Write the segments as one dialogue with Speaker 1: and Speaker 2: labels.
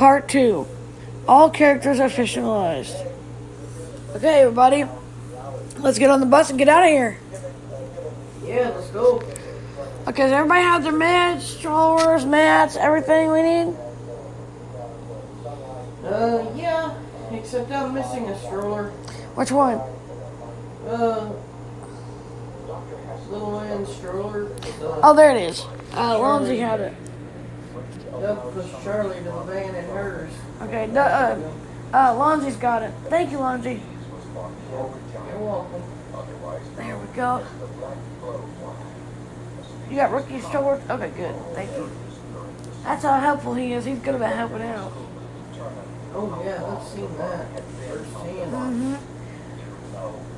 Speaker 1: Part 2. All characters are fictionalized. Okay, everybody. Let's get on the bus and get out of here.
Speaker 2: Yeah, let's go.
Speaker 1: Okay, does everybody have their meds, strollers, mats, everything we need?
Speaker 2: Uh, yeah. Except I'm missing a stroller.
Speaker 1: Which one?
Speaker 2: Uh, little man stroller.
Speaker 1: Oh, there it is. Uh, Lonzy had it.
Speaker 2: Up push Charlie to the van in hers.
Speaker 1: Okay, du- uh, uh, Lonzy's got it. Thank you, Lonzy.
Speaker 2: You're welcome.
Speaker 1: There we go. You got rookie stroller? Okay, good. Thank you. That's how helpful he is. He's good about helping out.
Speaker 2: Oh yeah, I've seen that firsthand.
Speaker 1: hmm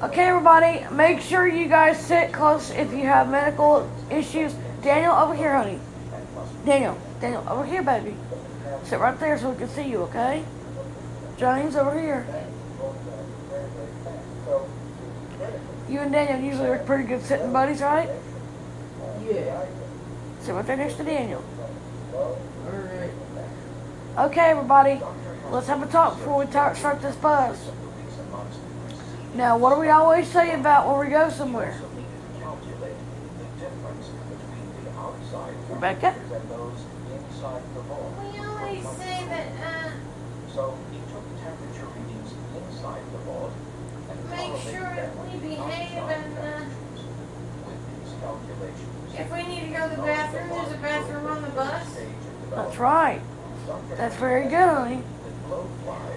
Speaker 1: Okay, everybody, make sure you guys sit close if you have medical issues. Daniel, over here, honey. Daniel, Daniel, over here, baby. Sit right there so we can see you, okay? James, over here. You and Daniel usually are pretty good sitting buddies, right?
Speaker 2: Yeah.
Speaker 1: Sit right there next to Daniel.
Speaker 2: Alright.
Speaker 1: Okay, everybody, let's have a talk before we tar- start this bus. Now, what do we always say about when we go somewhere? Rebecca?
Speaker 3: We always say that, uh,
Speaker 4: So he took temperature readings inside the vault and
Speaker 3: make sure
Speaker 4: it
Speaker 3: that we behave and, uh,
Speaker 4: with these calculations.
Speaker 3: if we need to go to the bathroom, there's a bathroom on the bus.
Speaker 1: That's right. That's very good, honey.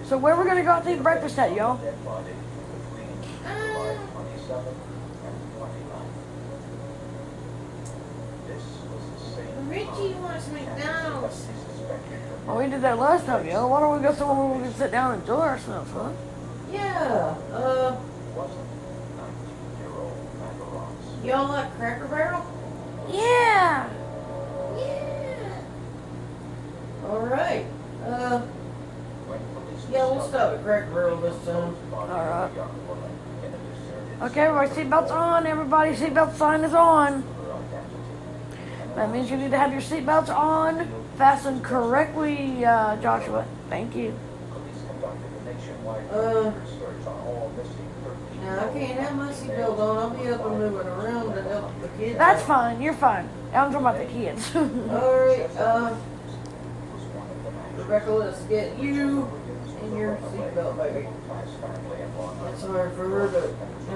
Speaker 1: So where we're gonna go out to eat breakfast at, y'all?
Speaker 4: Dead body between July 27th and 29th. This was the same
Speaker 3: Richie wants McDonald's.
Speaker 4: he suspected from
Speaker 1: Well, we did that last time, y'all. Why don't we go somewhere where we can sit down and enjoy ourselves, huh?
Speaker 2: Yeah. Uh,
Speaker 4: wasn't 19-year-old Macarons.
Speaker 2: y'all like Cracker Barrel?
Speaker 1: Yeah.
Speaker 3: Yeah.
Speaker 2: Alright. Uh, yeah, we'll stop at Cracker Barrel this time.
Speaker 1: All right.
Speaker 4: young woman in a deserted
Speaker 1: Okay, everybody, seatbelts on. Everybody, seatbelt sign is on. That means you need to have your seatbelts on, fastened correctly, uh, Joshua. Thank you.
Speaker 4: Police conducted nationwide
Speaker 2: Uh,
Speaker 4: search on all missing 13
Speaker 2: now I can't have my seatbelt on. I'll be up and moving around to help the kids.
Speaker 1: That's
Speaker 2: out.
Speaker 1: fine. You're fine. I'm talking about the kids.
Speaker 2: Alright, uh,
Speaker 4: was one of the man
Speaker 2: Rebecca, let's get you in your seatbelt, baby.
Speaker 4: class family in Long
Speaker 2: It's hard for her to,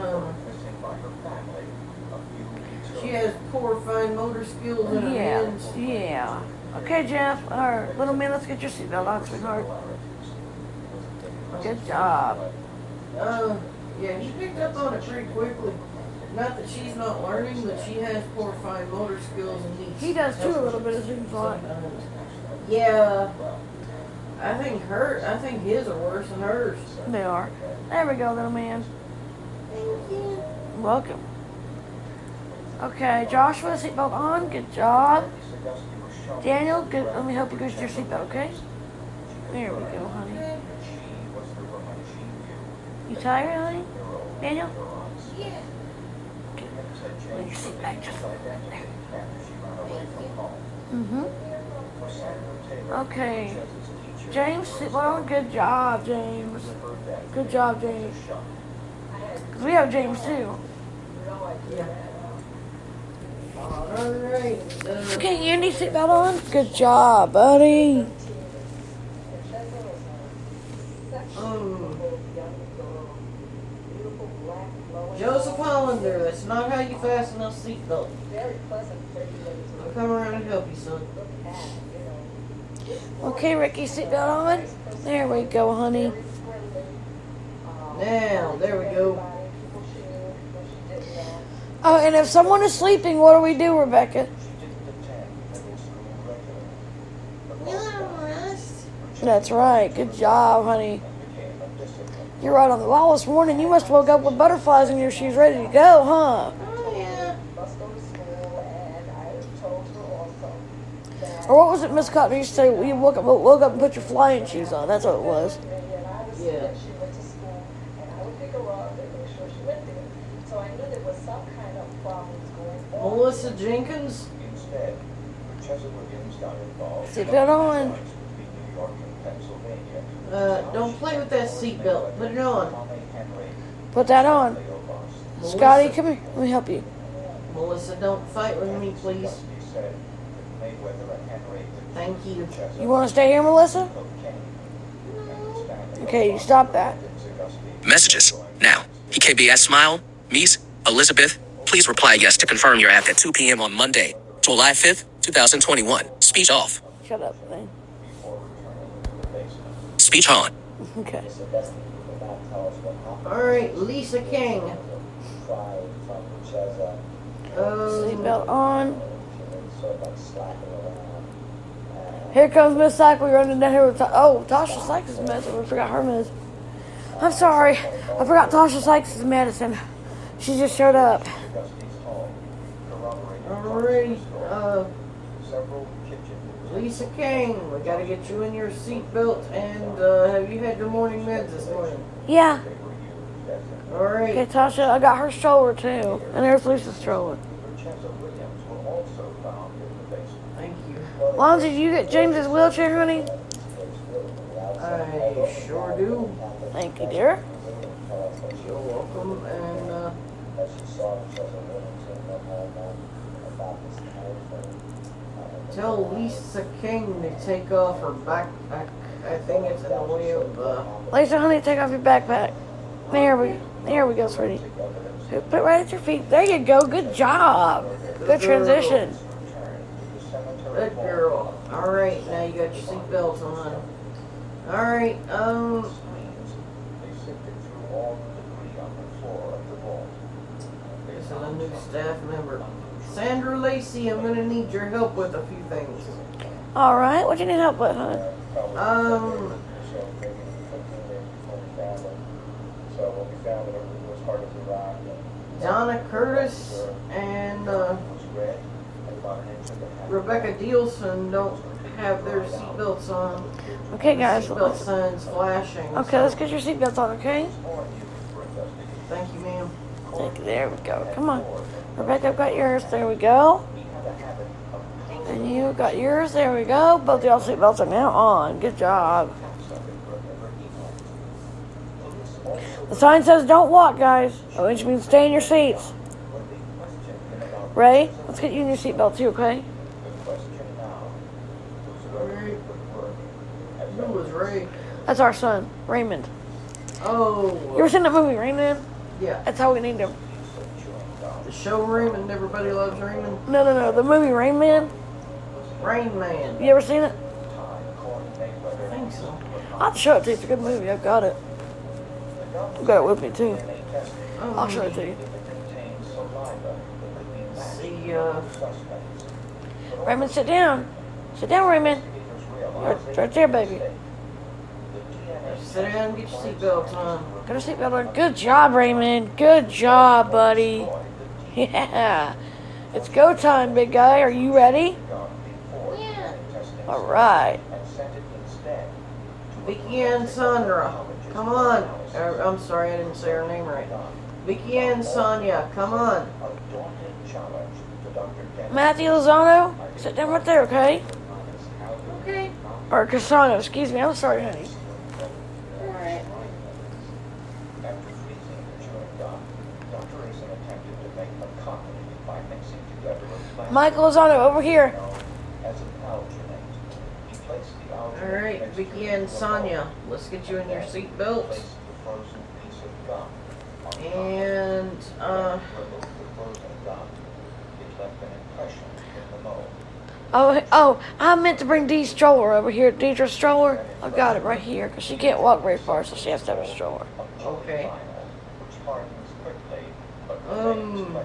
Speaker 2: um,
Speaker 4: missing by her family a few weeks
Speaker 2: she has poor fine motor skills in her
Speaker 1: yeah.
Speaker 2: hands.
Speaker 1: Yeah. Okay, Jeff. All right, little man, let's get your seatbelt on, sweetheart. Good job.
Speaker 2: Uh, yeah, he picked up on it pretty quickly. Not that she's not learning, but she has poor fine motor skills and needs.
Speaker 1: He does too, a little bit, it seems like.
Speaker 2: sometimes. Yeah, I think her, I think his are worse than hers.
Speaker 1: They are. There we go, little man.
Speaker 3: Thank you.
Speaker 1: Welcome. Okay, Joshua, seatbelt on. Good job. Daniel, good. Let me help you get your seatbelt, okay? There we go, honey. You tired, honey? Daniel?
Speaker 3: Yeah.
Speaker 1: Lay your seat back just there. Mm-hmm. Okay. James, on. Good job, James. Good job, James. 'Cause we have James too.
Speaker 2: Yeah. Alright,
Speaker 1: Okay, Andy, seatbelt on. Good job, buddy.
Speaker 2: um, Joseph Hollander, that's not how you fasten a seatbelt. I'll come around and help you, son.
Speaker 1: Okay, Ricky, seatbelt on. There we go, honey.
Speaker 2: Now, there we go.
Speaker 1: Oh, and if someone is sleeping, what do we do, Rebecca?
Speaker 3: We rest.
Speaker 1: That's right. Good job, honey. You're right on the wall this morning. You must woke up with butterflies in your shoes ready to go, huh?
Speaker 3: Oh, yeah.
Speaker 1: Or what was it Miss Cotton to say? You woke up, woke up and put your flying shoes on. That's what it was.
Speaker 2: Yeah. Melissa Jenkins?
Speaker 4: Instead, Chesa Williams got involved.
Speaker 1: Seatbelt on.
Speaker 4: New York Pennsylvania.
Speaker 2: Uh, don't play with that seatbelt. Put it on.
Speaker 1: Put that on.
Speaker 2: Melissa,
Speaker 1: Scotty, come here. Let me help you.
Speaker 2: Melissa, don't fight with me, please.
Speaker 4: He said that Mayweather and Henry could
Speaker 2: Thank you.
Speaker 1: You want to stay here, Melissa?
Speaker 4: cocaine.
Speaker 1: Okay, you stop that.
Speaker 5: Messages. Now. EKBS Smile. Mies. Elizabeth. Please reply yes to confirm your app at 2 p.m. on Monday, July 5th, 2021. Speech off.
Speaker 1: Shut up, man.
Speaker 5: Speech on.
Speaker 1: Okay.
Speaker 2: All right, Lisa King. Um,
Speaker 1: Seatbelt on. Here comes Miss Sack. We're running down here with. Ta- oh, Tasha Sykes is medicine. We forgot her meds. I'm sorry. I forgot Tasha Sykes is medicine. She just showed up.
Speaker 2: Alrighty, uh, Lisa King, we gotta get you in your seatbelt. And uh, have you had your morning meds this morning?
Speaker 1: Yeah.
Speaker 2: Alright.
Speaker 1: Okay, Tasha. I got her stroller too, and there's Lisa's stroller.
Speaker 4: Vincenzo Williams were also found in the basement.
Speaker 2: Thank you.
Speaker 1: Lonzy, did you get James's wheelchair, honey?
Speaker 2: I sure do.
Speaker 1: Thank you, dear.
Speaker 2: You're welcome. And uh, tell Lisa King to take off her backpack. I think it's in the way of. Uh,
Speaker 1: Lisa, honey, take off your backpack. There we, there we go, sweetie. Put it right at your feet. There you go. Good job. Good transition.
Speaker 2: Good girl. All right, now you got your seatbelt on. All right. Um.
Speaker 4: They sifted through all the debris on the floor of the vault.
Speaker 2: A new staff member. Sandra Lacey, I'm gonna need your help with a few things.
Speaker 1: All right. What do you need help with, honey?
Speaker 2: Um,
Speaker 4: So maybe cocaine from the family. So we found that it was hard to rock.
Speaker 2: Donna Curtis and uh,
Speaker 4: was red at about an inch and a half.
Speaker 2: Rebecca Dielson don't have their seatbelts on.
Speaker 1: Okay, guys.
Speaker 2: Seatbelt signs flashing.
Speaker 1: Okay, let's get your seatbelts on, okay?
Speaker 2: Thank you, ma'am.
Speaker 1: There we go. Come on. Rebecca, I've got yours. There we go. And you got yours. There we go. Both y'all seatbelts are now on. Good job. The sign says don't walk, guys. Oh, which means stay in your seats. Ray, let's get you in your seatbelt too, okay?
Speaker 2: Ray. Who was Ray?
Speaker 1: That's our son, Raymond.
Speaker 2: Oh,
Speaker 1: You ever seen that movie, Raymond?
Speaker 2: Yeah.
Speaker 1: That's how we named him.
Speaker 2: The show Raymond. Everybody loves Raymond.
Speaker 1: No, no, no. The movie Rain Man.
Speaker 2: Rain Man.
Speaker 1: You ever seen it?
Speaker 2: I think so.
Speaker 1: I'll show it to you. It's a good movie. I've got it. I've got it with me too. I'll show it to you.
Speaker 2: See, uh,
Speaker 1: Raymond, sit down. Sit down, Raymond. Right, right there, baby.
Speaker 2: sit down and get your seatbelt on.
Speaker 1: A seatbelt on. Good job, Raymond. Good job, buddy. Yeah. It's go time, big guy. Are you ready?
Speaker 3: Yeah.
Speaker 1: All right.
Speaker 2: Vicky Ann Sandra, come on. Er, I'm sorry, I didn't say her name right. Vicky Ann Sonia, come on.
Speaker 1: Matthew Lozano, sit down right there, okay?
Speaker 3: Okay.
Speaker 1: Or Cassano, excuse me. I'm sorry, honey.
Speaker 4: Piece of gum on top.
Speaker 2: And, uh,
Speaker 4: Removed the frozen gum. It left an impression in the mold.
Speaker 1: Oh, oh, I meant to bring Dee's stroller over here. Deidre's stroller. I've got it right here because she can't walk very far, so she has to have a stroller.
Speaker 2: Okay.
Speaker 4: Which hardens quickly, but
Speaker 2: Um.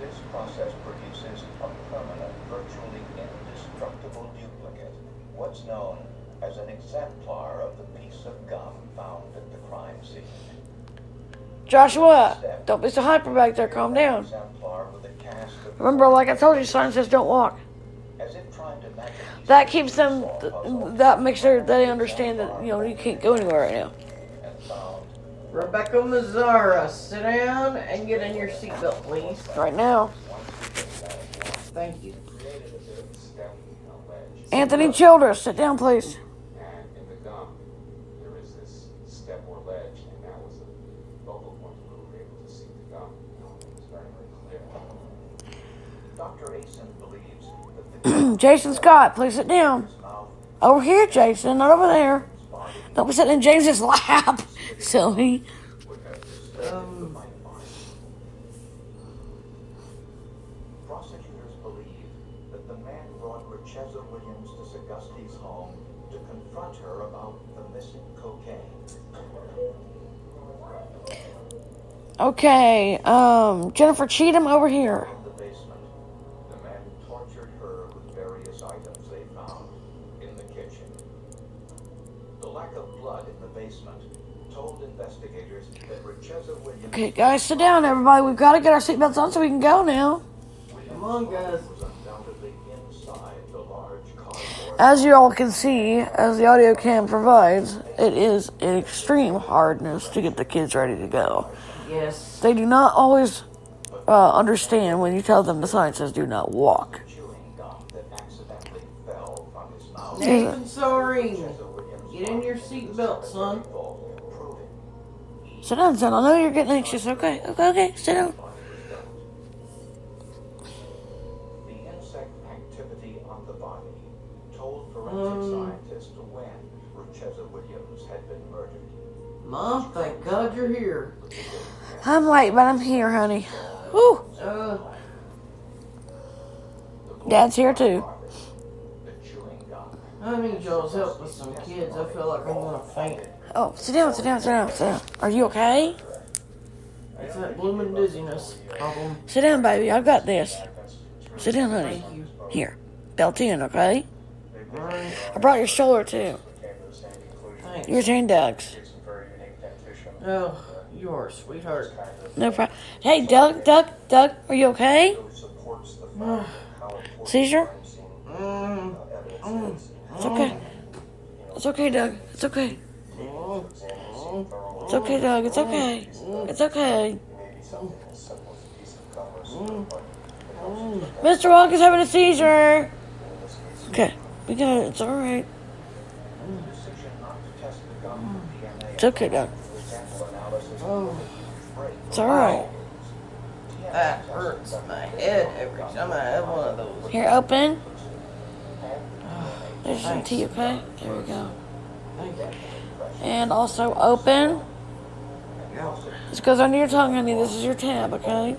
Speaker 4: This process produces a permanent, virtually indestructible duplicate, what's known as an exemplar of the piece of gum found at the crime scene.
Speaker 1: Joshua, don't be so hyper back there. Calm down.
Speaker 4: Exemplar with a cast of
Speaker 1: Remember, like I told you, sign says don't walk.
Speaker 4: as if trying to match a piece
Speaker 1: That keeps them.
Speaker 4: puzzle
Speaker 1: That makes sure they understand that you know you can't go anywhere right now.
Speaker 2: Rebecca Mazzara, sit down and get in your seatbelt, please.
Speaker 1: Right now.
Speaker 2: Thank you.
Speaker 1: Anthony Childress, sit down, please. Jason Scott, please sit down. Over here, Jason, not over there. Don't be sitting in James's lap silly.
Speaker 2: Um,
Speaker 4: Prosecutors believe that the man brought Richeza Williams to Sagasti's home to confront her about the missing cocaine.
Speaker 1: Okay, um, Jennifer Cheatham over here. Okay, guys, sit down, everybody. We've got to get our seatbelts on so we can go now.
Speaker 2: come on, guys.
Speaker 4: was undoubtedly inside the large cardboard
Speaker 1: As you all can see, as the audio cam provides, it is an extreme hardness to get the kids ready to go.
Speaker 2: Yes.
Speaker 1: They do not always uh, understand when you tell them the sign says do not walk.
Speaker 4: chewing gum that accidentally fell from his mouth.
Speaker 2: Nathan Soaring. Get in your seatbelt, son.
Speaker 4: Proving
Speaker 1: Sit down, son. I know you're getting anxious. Okay, okay, okay. Sit down.
Speaker 4: the insect activity on the body told forensic
Speaker 2: Um.
Speaker 4: scientists when Richeza Williams had been murdered.
Speaker 2: Mom, thank God you're here.
Speaker 1: I'm late, but I'm here, honey. Whew.
Speaker 2: Uh,
Speaker 1: Dad's here too.
Speaker 4: The chewing gum
Speaker 2: I need y'all's help with some kids. I feel like I'm gonna faint.
Speaker 1: Oh, sit down, sit down, sit down, sit down. Are you okay?
Speaker 2: It's that blooming dizziness problem.
Speaker 1: Sit down, baby. I've got this. Sit down, honey.
Speaker 2: Thank you.
Speaker 1: Here. Belt in, okay?
Speaker 2: Alright,
Speaker 1: I brought your stroller too.
Speaker 2: thanks.
Speaker 1: Yours and Doug's.
Speaker 2: Oh, you are a sweetheart.
Speaker 1: No problem. Hey, Doug, Doug, Doug, are you okay? Seizure?
Speaker 2: Mm, mm,
Speaker 1: It's okay. It's okay, Doug. It's okay.
Speaker 2: Mm, mm,
Speaker 1: It's okay, Doug. It's okay. It's okay.
Speaker 2: mm.
Speaker 1: Mr. Walker's having a seizure. Okay, we got it. It's all right.
Speaker 4: decision not to test the gum for DNA
Speaker 1: It's okay, Doug.
Speaker 4: sample analysis
Speaker 2: Oh,
Speaker 1: It's all right.
Speaker 2: that hurts my head every time I have one of those.
Speaker 1: Here, open. There's some tea, okay? There we go. And also open. This goes under your tongue, honey. This is your tab, okay?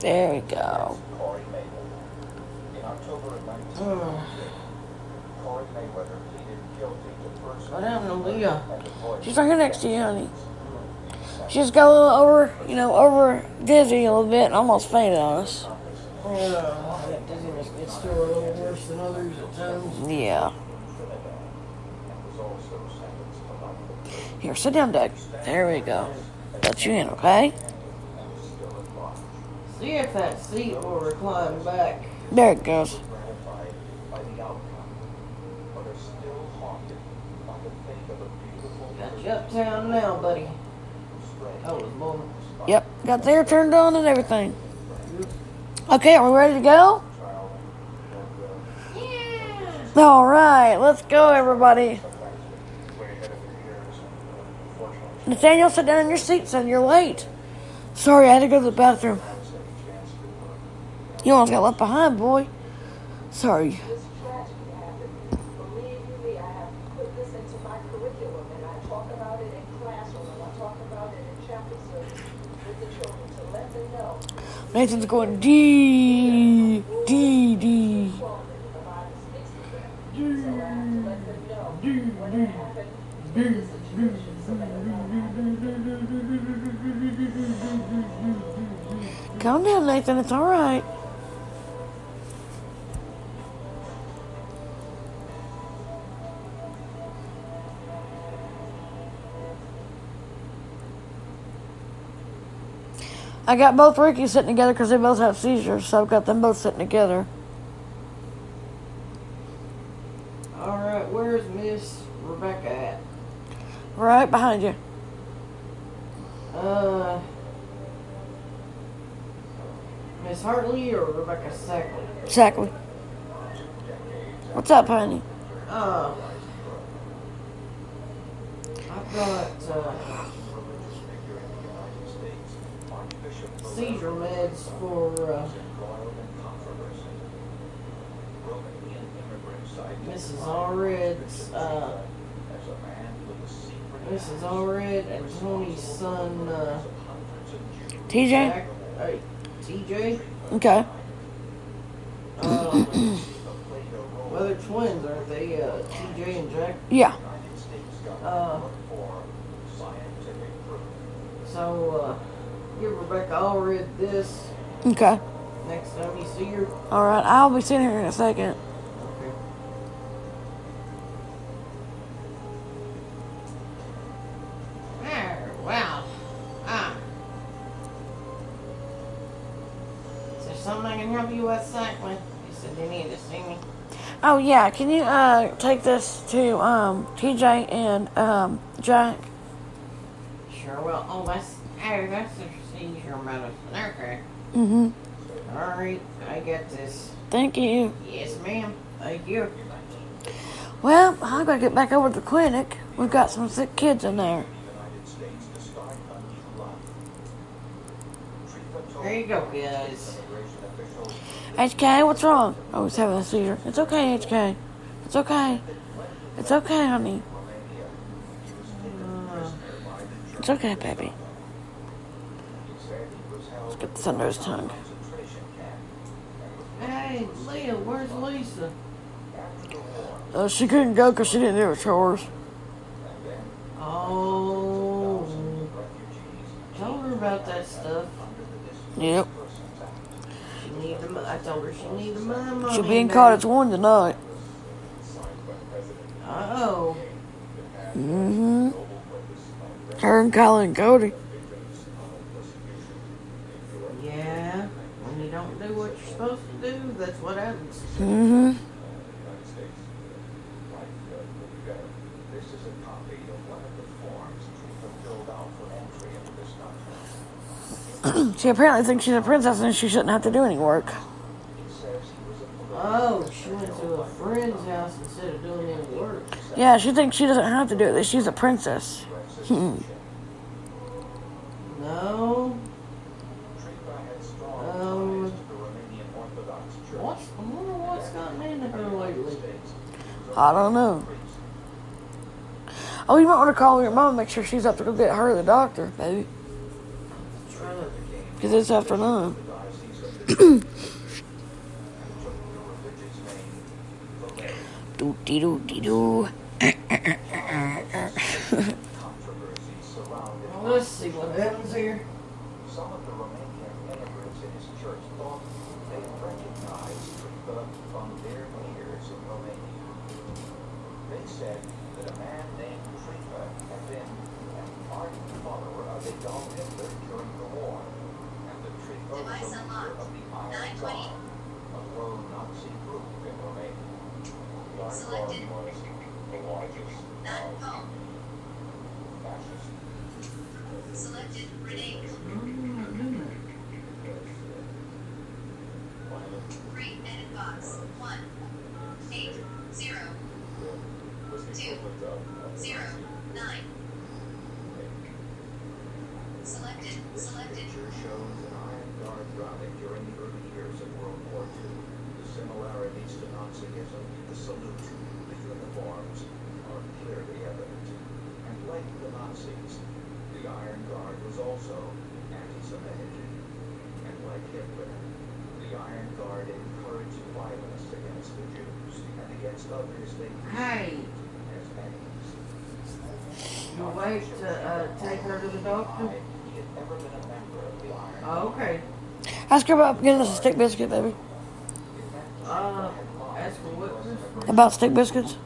Speaker 1: There we go.
Speaker 4: Corey Mayweather. In October of 19. Corey Mayweather pleaded guilty to first
Speaker 2: What happened to Leah?
Speaker 1: She's right here next to you, honey. She just got a little over, you know, over dizzy a little bit and almost fainted on us.
Speaker 2: Yeah, that dizziness gets to her a little worse than others at times.
Speaker 1: Yeah.
Speaker 4: and was also sentenced to life.
Speaker 1: Here, sit down, Doug. There we go. Let you in, okay?
Speaker 2: See if that seat will recline back.
Speaker 1: There it goes.
Speaker 4: gratified by the outcome, but are still haunted by the fate of a beautiful
Speaker 2: Got you uptown now, buddy. That was bull.
Speaker 1: Yep, got there turned on and everything. Okay, are we ready to go?
Speaker 3: Yeah.
Speaker 1: All right, let's go, everybody. Nathaniel, sit down in your seat, son. You're late. Sorry, I had to go to the bathroom. You almost got left behind, boy. Sorry. Nathan's going D, D, D.
Speaker 6: well, that the Bible speaks to them. So I have to let them know when it happened, in this situation, so that it won't happen.
Speaker 1: Calm down, Nathan. It's all right. I got both Rickies sitting together because they both have seizures, so I've got them both sitting together.
Speaker 2: Alright, where's Miss Rebecca at?
Speaker 1: Right behind you.
Speaker 2: Uh. Miss Hartley or Rebecca Sackley?
Speaker 1: Exactly. What's up, honey?
Speaker 2: Uh. I've got, uh. Seizure meds for, uh. Mrs. Allred's, uh, Mrs. Allred and Tony's son, uh,
Speaker 1: TJ?
Speaker 2: Jack, uh, TJ.
Speaker 1: Okay.
Speaker 2: Um, well, they're twins, aren't they? Uh, TJ and Jack.
Speaker 1: Yeah.
Speaker 2: Uh, so, uh, give Rebecca Allred this
Speaker 1: Okay.
Speaker 2: next time you see her.
Speaker 1: All right. I'll be sitting here in a second.
Speaker 2: Something I can help you with, Cyclone? You said you needed to see me.
Speaker 1: Oh yeah. Can you uh take this to um TJ and um Jack?
Speaker 2: Sure will. Oh, that's, oh, that's the seizure medicine. Okay.
Speaker 1: Mm-hmm.
Speaker 2: Alright, I get this.
Speaker 1: Thank you.
Speaker 2: Yes, ma'am. Thank you.
Speaker 1: Well, I gotta get back over to the clinic. We've got some sick kids in there.
Speaker 2: There you go, guys.
Speaker 1: HK, what's wrong? Oh, he's having a seizure. It's okay, HK. It's okay. It's okay, honey. It's okay, baby. Let's get this under his tongue.
Speaker 2: hey, Leah, where's Lisa?
Speaker 1: Uh, she couldn't go because she didn't do her chores.
Speaker 2: Oh, told her about that stuff.
Speaker 1: Yep.
Speaker 2: Need the. mo- I told her she need the money.
Speaker 1: She's being caught at one tonight.
Speaker 2: Oh,
Speaker 1: Mm-hmm. Her and Colin and Cody.
Speaker 2: yeah. When you don't do what you're supposed to do, that's what happens.
Speaker 1: Mm-hmm.
Speaker 4: This is a copy of one of the forms Trifa filled out for entry into this country.
Speaker 1: She apparently thinks she's a princess and she shouldn't have to do any work.
Speaker 4: He says he was a
Speaker 2: Oh, she went to a friend's house instead of doing any work.
Speaker 1: Yeah, she thinks she doesn't have to do it. She's a princess. Hmm.
Speaker 2: No.
Speaker 4: Trifa had strong
Speaker 2: Um,
Speaker 4: ties to the Romanian Orthodox Church.
Speaker 2: What's, I wonder what's gotten into her lately.
Speaker 1: I don't know. Oh, you might want to call your mom and make sure she's up to go get her the doctor, baby.
Speaker 2: Trying to
Speaker 1: Because it's after nine. Doo dee doo dee doo.
Speaker 4: Controversy surrounded
Speaker 2: Well, let's see what happens here.
Speaker 4: Some of the Romanian immigrants in his church thought they recognized Trifa from their years in Romania. They said that a man named Trifa had been an ardent follower of Adolf Hitler during the war, and that Trifa was
Speaker 3: Device
Speaker 4: a leader
Speaker 3: unlocked.
Speaker 4: of the Iron
Speaker 3: 920.
Speaker 4: Guard, a pro-Nazi group in Romania. The Iron
Speaker 3: Selected.
Speaker 4: Guard was the largest
Speaker 3: Not
Speaker 4: of
Speaker 3: home.
Speaker 4: fascist
Speaker 3: Selected. Renee. Three edit box. One. Eight. Zero. Two. Zero. Nine. Selected. Selected.
Speaker 4: picture shows an Iron Guard rally during the early years of World War II. The similarities to Nazism, the salute, the uniforms are clearly evident. And like the Nazis, the Iron Guard was also anti-Semitic. And like Hitler, the Iron Guard encouraged violence against the Jews and against others they
Speaker 2: Hey,
Speaker 4: perceived as enemies.
Speaker 2: you wait to uh, take her to the doctor?
Speaker 4: He had never been a member of the Iron
Speaker 2: Oh, okay.
Speaker 1: Ask her about getting us a stick biscuit, baby.
Speaker 2: Uh, ask for what?
Speaker 1: About stick biscuits?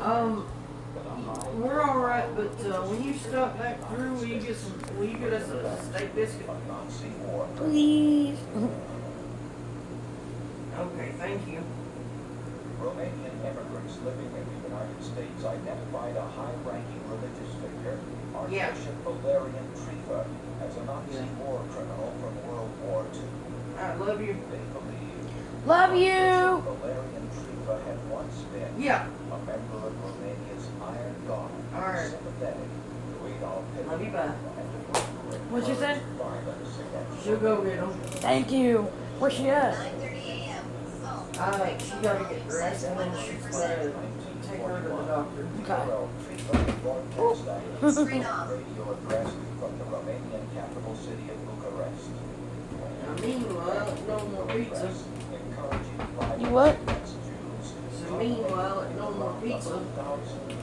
Speaker 2: Um, we're all right, but uh, when you stop back through, will you get some? Will you get us a steak biscuit?
Speaker 4: Nazi war.
Speaker 1: Please.
Speaker 2: Okay, thank you.
Speaker 4: Romanian immigrants living in the United States identified a high-ranking religious figure,
Speaker 2: Yeah.
Speaker 4: Archbishop Valerian Trifa, as a Nazi
Speaker 2: Yeah.
Speaker 4: war criminal from World War II.
Speaker 2: I love you.
Speaker 4: They believe
Speaker 1: Love you.
Speaker 4: Valerian Trifa had once been
Speaker 2: Yeah.
Speaker 4: a member of Romania's Iron Guard,
Speaker 2: All right.
Speaker 4: sympathetic to Adolf Hitler
Speaker 2: Love you, bye.
Speaker 1: What'd you say?
Speaker 2: She'll go get them.
Speaker 1: Thank you. Where's she at?
Speaker 3: 9:30 a.m. Phone.
Speaker 2: Uh, she gotta get dressed and then she's gonna take her to the doctor.
Speaker 1: Okay.
Speaker 4: Radio address from the Romanian capital city of Bucharest.
Speaker 2: Meanwhile, no more pizza.
Speaker 1: You what?
Speaker 2: So meanwhile, no more pizza.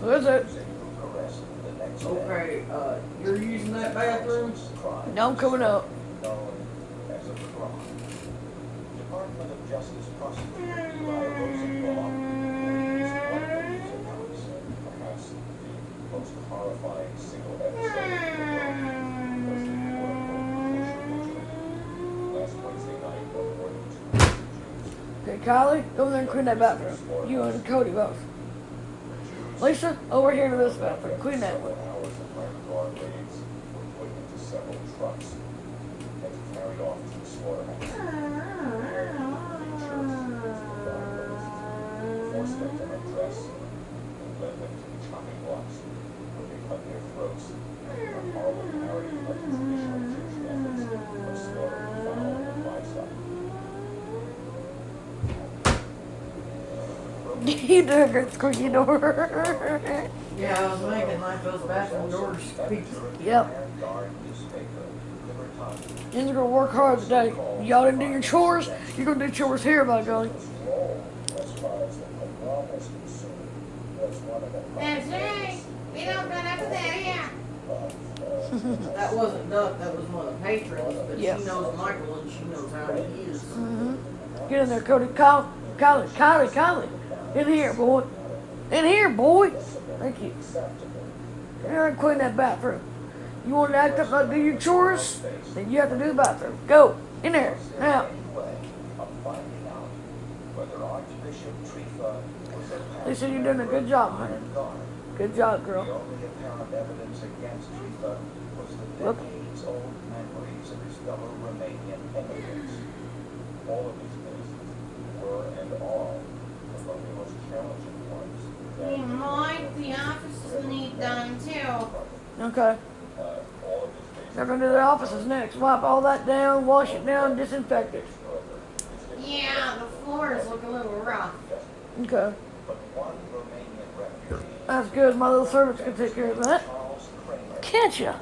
Speaker 1: Who is it?
Speaker 4: Bucharest the next day.
Speaker 2: Okay, uh, you're using that bathroom?
Speaker 4: Crime
Speaker 1: No, I'm coming up.
Speaker 4: known as a fraud. Department of Justice prosecutor Eli Rosenbaum released one of these accounts, perhaps the most horrifying single episode
Speaker 1: Kylie, go in there and clean that bathroom. You and Cody both. Lisa, over here to this bathroom. Clean that one.
Speaker 4: horrible livestock.
Speaker 1: you did a good squeaky door.
Speaker 2: Yeah, I was making like those bathroom doors pizza.
Speaker 1: Yep.
Speaker 4: Iron Guard newspaper, Libertad.
Speaker 1: You're gonna work hard today. Y'all didn't do your chores. You're gonna do chores here, by golly.
Speaker 4: role as far as the pogrom was concerned was one of the
Speaker 7: That's right. We don't run up to that here.
Speaker 2: That wasn't Duck, that was one of the patrons, but
Speaker 1: Yeah.
Speaker 2: she knows Michael and she knows how he is.
Speaker 1: Mm-hmm. Get in there, Cody. Call, Kylie, Kylie, Kylie. In here, boy. In here, boy. Thank you. And clean that bathroom. You want to act up like do your chores? Then you have to do the bathroom. Go. In there. Now.
Speaker 4: a
Speaker 1: Lisa, you're doing a good job, honey. Good job, girl. Look.
Speaker 4: All of these were and are among the most challenging ones.
Speaker 7: We might, the offices need done too.
Speaker 1: Okay.
Speaker 4: All of these cases
Speaker 1: They're gonna do the offices next. Wipe all that down, wash it down, disinfect it.
Speaker 7: Yeah, the floors look a little rough.
Speaker 1: Okay.
Speaker 4: But one Romanian
Speaker 1: That's good. My little servants can take care of that.
Speaker 4: Charles Kramer,
Speaker 1: Can't ya?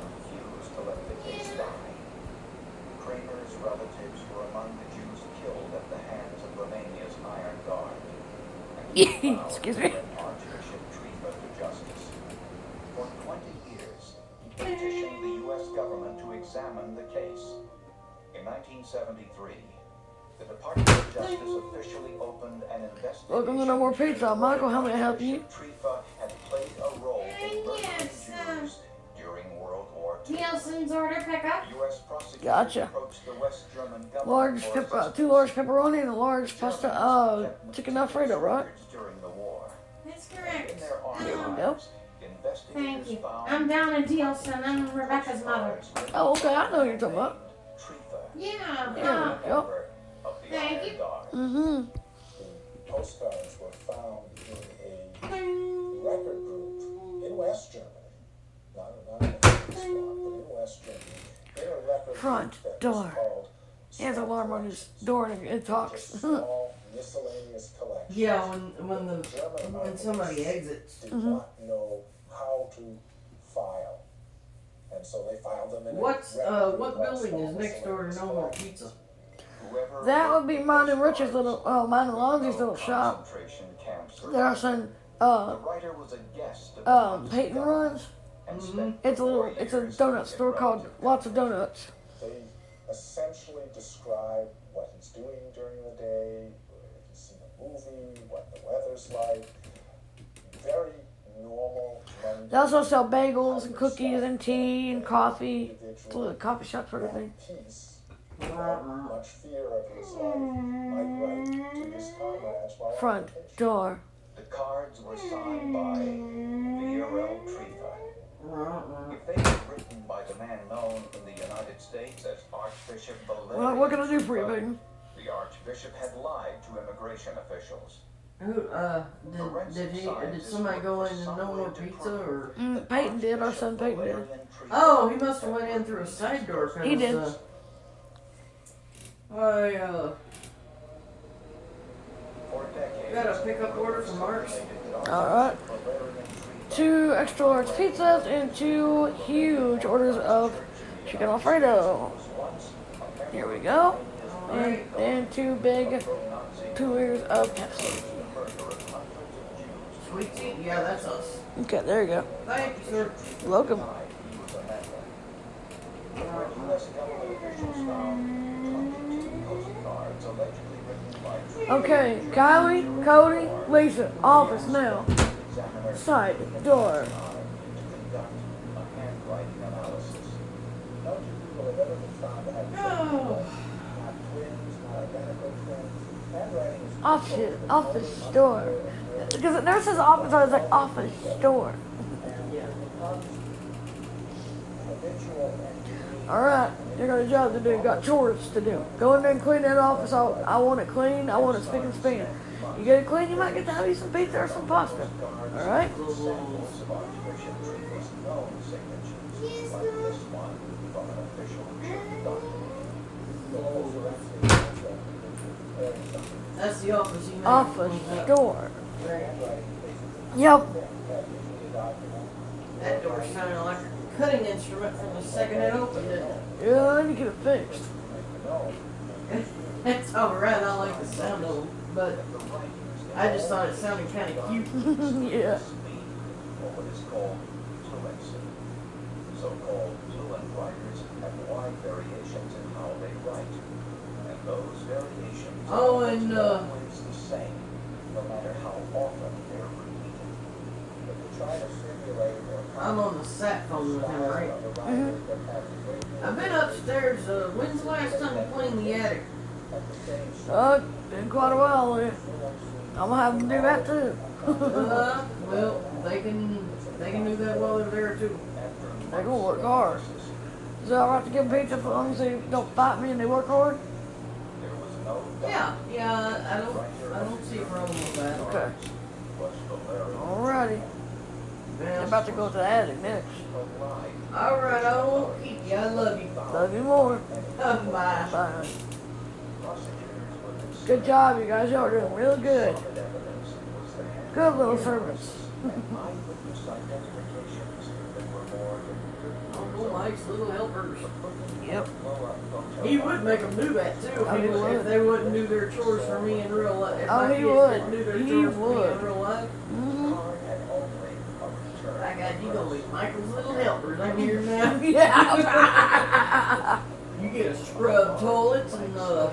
Speaker 1: Excuse
Speaker 4: to In 1973, the Department of Justice officially opened an investigation.
Speaker 1: Welcome to No More Pizza. Michael, how may I help you?
Speaker 4: Trifa had played a role in murdering
Speaker 7: um,
Speaker 4: Jews during World War II.
Speaker 7: Nielsen's order pickup.
Speaker 4: U.S. prosecutors
Speaker 1: Gotcha.
Speaker 4: approached the West German government
Speaker 1: Large
Speaker 4: for
Speaker 1: pepper, uh,
Speaker 4: assistance.
Speaker 1: two large pepperoni and a large pasta, uh, chicken alfredo, right?
Speaker 4: During the war.
Speaker 7: That's
Speaker 4: In
Speaker 7: correct.
Speaker 4: their
Speaker 1: we
Speaker 7: Um,
Speaker 1: go.
Speaker 4: archives, investigators
Speaker 7: thank you.
Speaker 4: found
Speaker 7: I'm down in Nielsen. I'm Rebecca's mother.
Speaker 1: Oh, okay. I know who you're talking about.
Speaker 4: Trifa,
Speaker 7: Yeah,
Speaker 1: There
Speaker 7: uh,
Speaker 1: we go.
Speaker 4: member of the
Speaker 7: Thank you.
Speaker 4: Guard.
Speaker 1: Mm-hmm.
Speaker 8: Postcards were found in a record group in West Germany. Not, not in spot, but in West Germany. In a record
Speaker 1: Front
Speaker 8: group
Speaker 1: door.
Speaker 8: was called
Speaker 1: He has an alarm on his door and it talks.
Speaker 8: small miscellaneous collection.
Speaker 2: Yeah, when, when the, when somebody exits.
Speaker 8: Did
Speaker 1: Mm-hmm.
Speaker 8: not know how to file. And so they filed them in
Speaker 2: What's,
Speaker 8: record
Speaker 2: uh, what building is next door to
Speaker 8: miscellaneous
Speaker 2: No More. Pizza?
Speaker 1: That would be
Speaker 4: the
Speaker 1: mine and Rich's little, uh, mine and Lonzy's little shop. There are some,
Speaker 4: The
Speaker 1: uh,
Speaker 4: writer was a guest of the
Speaker 1: um, Peyton runs.
Speaker 4: and spent
Speaker 1: It's a little, it's a donut store called Lots of Donuts.
Speaker 8: They essentially describe what he's doing during the day, if he's seen a movie, what the weather's like. Very normal. mundane
Speaker 1: They also sell bagels and cookies and tea and coffee. It's a little coffee shop sort of thing.
Speaker 8: peace, without much fear of his life, might write to his comrades while on
Speaker 1: Front door.
Speaker 4: The cards were signed by Trifa.
Speaker 2: Uh-uh.
Speaker 4: If they were written by the man known in the United States as Archbishop Valerian
Speaker 1: What, what can I do for you, Peyton?
Speaker 4: The Archbishop had lied to immigration officials.
Speaker 2: Who, uh, did, did he, did somebody go in and No More Pizza or?
Speaker 1: Mm, Peyton did. or something. Peyton did.
Speaker 2: Oh, he must have went in through a side door. 'cause,
Speaker 1: He did.
Speaker 2: Uh, I, uh, Got a pickup order from Mark's.
Speaker 1: Alright. Two extra large pizzas and two huge orders of chicken alfredo. Here we go. And, and two big two liters of Pepsi.
Speaker 2: Yeah, that's us.
Speaker 1: Okay, there you go.
Speaker 2: Thank you, sir.
Speaker 1: Welcome. Okay, Kylie, Cody, Lisa, office now. Side door. Office, office door. Because the nurse's office, I was like office door.
Speaker 8: habitual
Speaker 1: Alright, you got a job to do, you got chores to do. Go in there and clean that office. I, I want it clean, I want it spick and span. You get it clean, you might get to have you some pizza or some pasta. Alright?
Speaker 4: Samples of Archbishop Trifa's known signatures, like this one from an official church document.
Speaker 2: That's the office you made.
Speaker 1: Office door.
Speaker 2: Right.
Speaker 1: Yep.
Speaker 2: That door sounded like a cutting instrument from the second it opened it.
Speaker 1: Yeah, I need to get it fixed.
Speaker 2: It's alright, I like the sound of them, but I just thought it sounded kind of cute.
Speaker 1: yeah.
Speaker 4: or what is called fluency. So-called fluent writers have wide variations in how they write, and those variations
Speaker 2: Oh,
Speaker 4: are
Speaker 2: and, uh,
Speaker 4: always the same, no matter how often they're repeated.
Speaker 8: But to try to simulate or
Speaker 2: I'm on the sat phone with him, right? I've been upstairs, uh, when's the last time you cleaned the attic?
Speaker 1: Uh, been quite a while. Yeah. I'm gonna have them do that too.
Speaker 2: Uh, well, they can, they can do that while they're there too.
Speaker 1: They're gonna work hard. Is it alright to give them pizza as long as they don't fight me and they work hard?
Speaker 4: There was no
Speaker 2: Yeah, yeah, I don't, I don't see a problem with that.
Speaker 1: Okay. Alrighty. I'm about to go to the attic next.
Speaker 2: Alright, I won't keep you, I love you.
Speaker 1: Love you more.
Speaker 2: Bye.
Speaker 1: Bye. Good job, you guys. Y'all are doing real good.
Speaker 4: that evidence was there.
Speaker 1: Good little service.
Speaker 4: Oh, Eyewitness identifications that were more than
Speaker 2: Uncle Mike's little helpers.
Speaker 1: Yep.
Speaker 2: He would make them do that too if,
Speaker 1: Oh,
Speaker 2: he
Speaker 1: he would.
Speaker 2: if they wouldn't do their chores for me in real life. If
Speaker 1: Oh, he would.
Speaker 2: do their
Speaker 1: He
Speaker 2: chores for me
Speaker 1: would.
Speaker 2: in real life.
Speaker 1: hmm
Speaker 4: had only a return.
Speaker 2: I got you gonna be Michael's little helpers. I'm here now.
Speaker 1: Yeah.
Speaker 2: You get a scrub toilets and uh,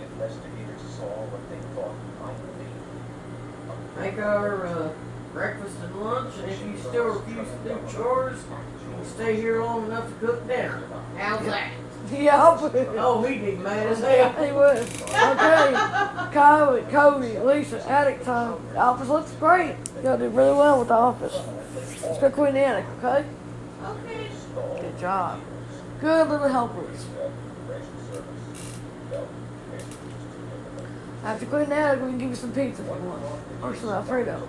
Speaker 4: Investigators saw what they thought might be
Speaker 2: make our uh, breakfast and lunch. And if you still refuse to do chores, you can stay here long enough to cook dinner. How's that?
Speaker 1: yep.
Speaker 2: Oh, he'd be mad as hell.
Speaker 1: He would. Okay. Cody, Cody, Lisa, attic time. The office looks great. Y'all did really well with the office. Let's go clean the attic, okay?
Speaker 2: Okay.
Speaker 1: Good job. Good little helpers. After cleaning the attic, we can give you some pizza if you want. Or some Alfredo.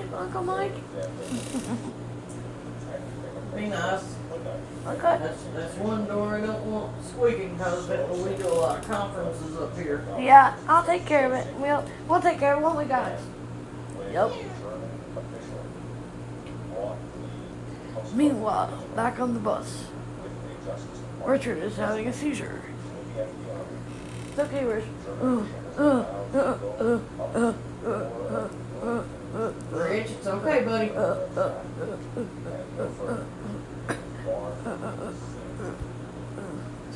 Speaker 1: that door for you, Uncle Mike?
Speaker 2: Be nice.
Speaker 1: Okay.
Speaker 2: That's that's one door I don't want squeaking because but we do a lot of conferences up here.
Speaker 1: Yeah, I'll take care of it. We'll we'll take care of it, won't we, guys? Yep. Meanwhile, back on the bus, Richard is having a seizure. It's okay, Rich. Uh, uh, uh,
Speaker 2: Rich, it's okay, buddy. It's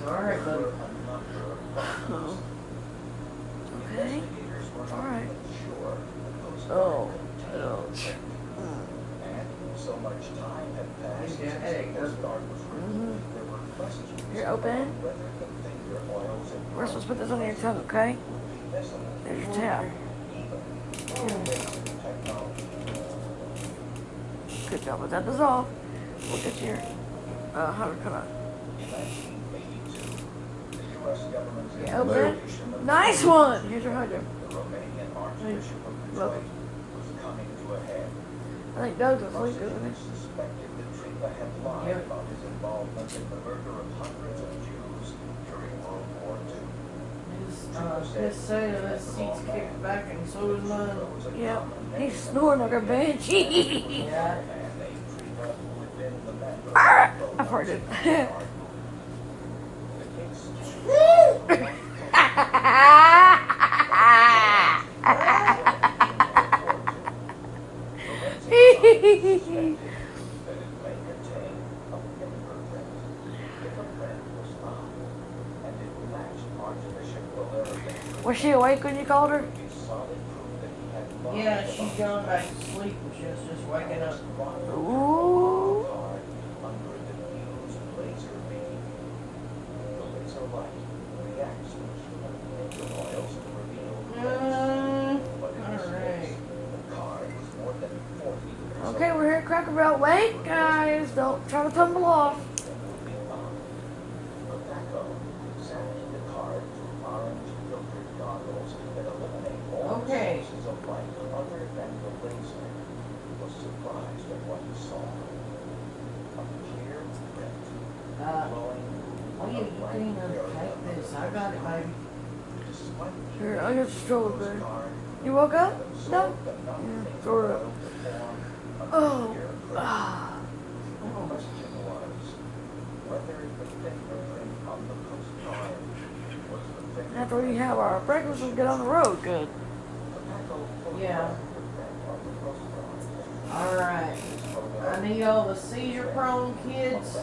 Speaker 2: alright, buddy.
Speaker 1: Oh. Okay.
Speaker 4: Alright.
Speaker 1: Oh.
Speaker 4: Ouch. So much time had passed. Mm-hmm.
Speaker 1: You're open. We're supposed to put this on your tongue, okay? There's your tap
Speaker 4: even basic technology.
Speaker 1: Good job with that dissolve. We'll get your uh, how to cut on.
Speaker 4: In 1982, the U.S. government's
Speaker 1: Yeah, open. Nice one! Here's your hydro.
Speaker 4: the Romanian Archbishop of
Speaker 1: Look.
Speaker 4: Detroit was coming to a head.
Speaker 1: I think Doug's asleep, isn't
Speaker 4: Prosecutors suspected that Trifa had lied
Speaker 2: Yep.
Speaker 4: about his involvement in the murder of hundreds of Jews during World War II.
Speaker 2: His, uh, his say that his seat's kicked back and so is mine.
Speaker 1: Yep. He's snoring like a banshee.
Speaker 2: Yeah.
Speaker 4: A
Speaker 1: Trifa awake when you called her?
Speaker 4: would be solid proof that he had lied
Speaker 2: Yeah, she's gone back to sleep and she was just waking up.
Speaker 1: Ooh.
Speaker 4: card under a diffused laser beam. The laser light reacts with human finger oils and reveals
Speaker 2: Mm,
Speaker 4: But in this
Speaker 2: alright.
Speaker 4: case, the card was more than 40 years
Speaker 1: Okay,
Speaker 4: old.
Speaker 1: we're here at Cracker Barrel. Wait, guys, don't try to tumble off.
Speaker 4: Rebecca examined the card through orange filtered goggles that eliminate all
Speaker 2: Okay.
Speaker 4: sources of light other than the laser. He was surprised at what he saw. A clear print
Speaker 2: Uh,
Speaker 4: glowing
Speaker 2: oh yeah, you can even take this. I got it, baby.
Speaker 4: despite the
Speaker 1: Here, I got the stroller, babe.
Speaker 4: card
Speaker 1: You woke up? No?
Speaker 4: absorbed enough
Speaker 1: Yeah,
Speaker 4: finger
Speaker 1: sort of.
Speaker 4: oil to form a
Speaker 1: Oh.
Speaker 4: clear print.
Speaker 1: Ah.
Speaker 4: The whether the fingerprint on the postcard was the fingerprint
Speaker 1: After we have our breakfast, we'll get on the road. Good.
Speaker 2: Yeah. Alright. I need all the seizure prone kids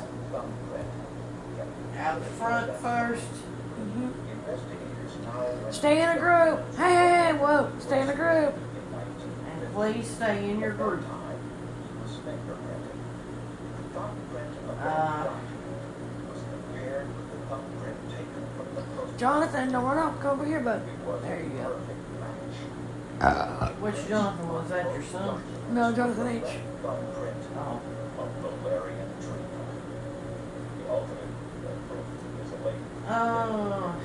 Speaker 2: out the front first.
Speaker 1: Stay in a group. Hey, hey, hey, whoa. Stay in a group.
Speaker 2: And please stay in your group.
Speaker 4: was fingerprinted. The thumbprint of the
Speaker 2: Uh.
Speaker 4: document was compared with the thumbprint taken from the postcard.
Speaker 1: Jonathan, don't run off. Come over here, bud. There you go.
Speaker 4: match.
Speaker 2: Which Jonathan was that your son?
Speaker 1: No, Jonathan H.
Speaker 2: Oh.
Speaker 4: of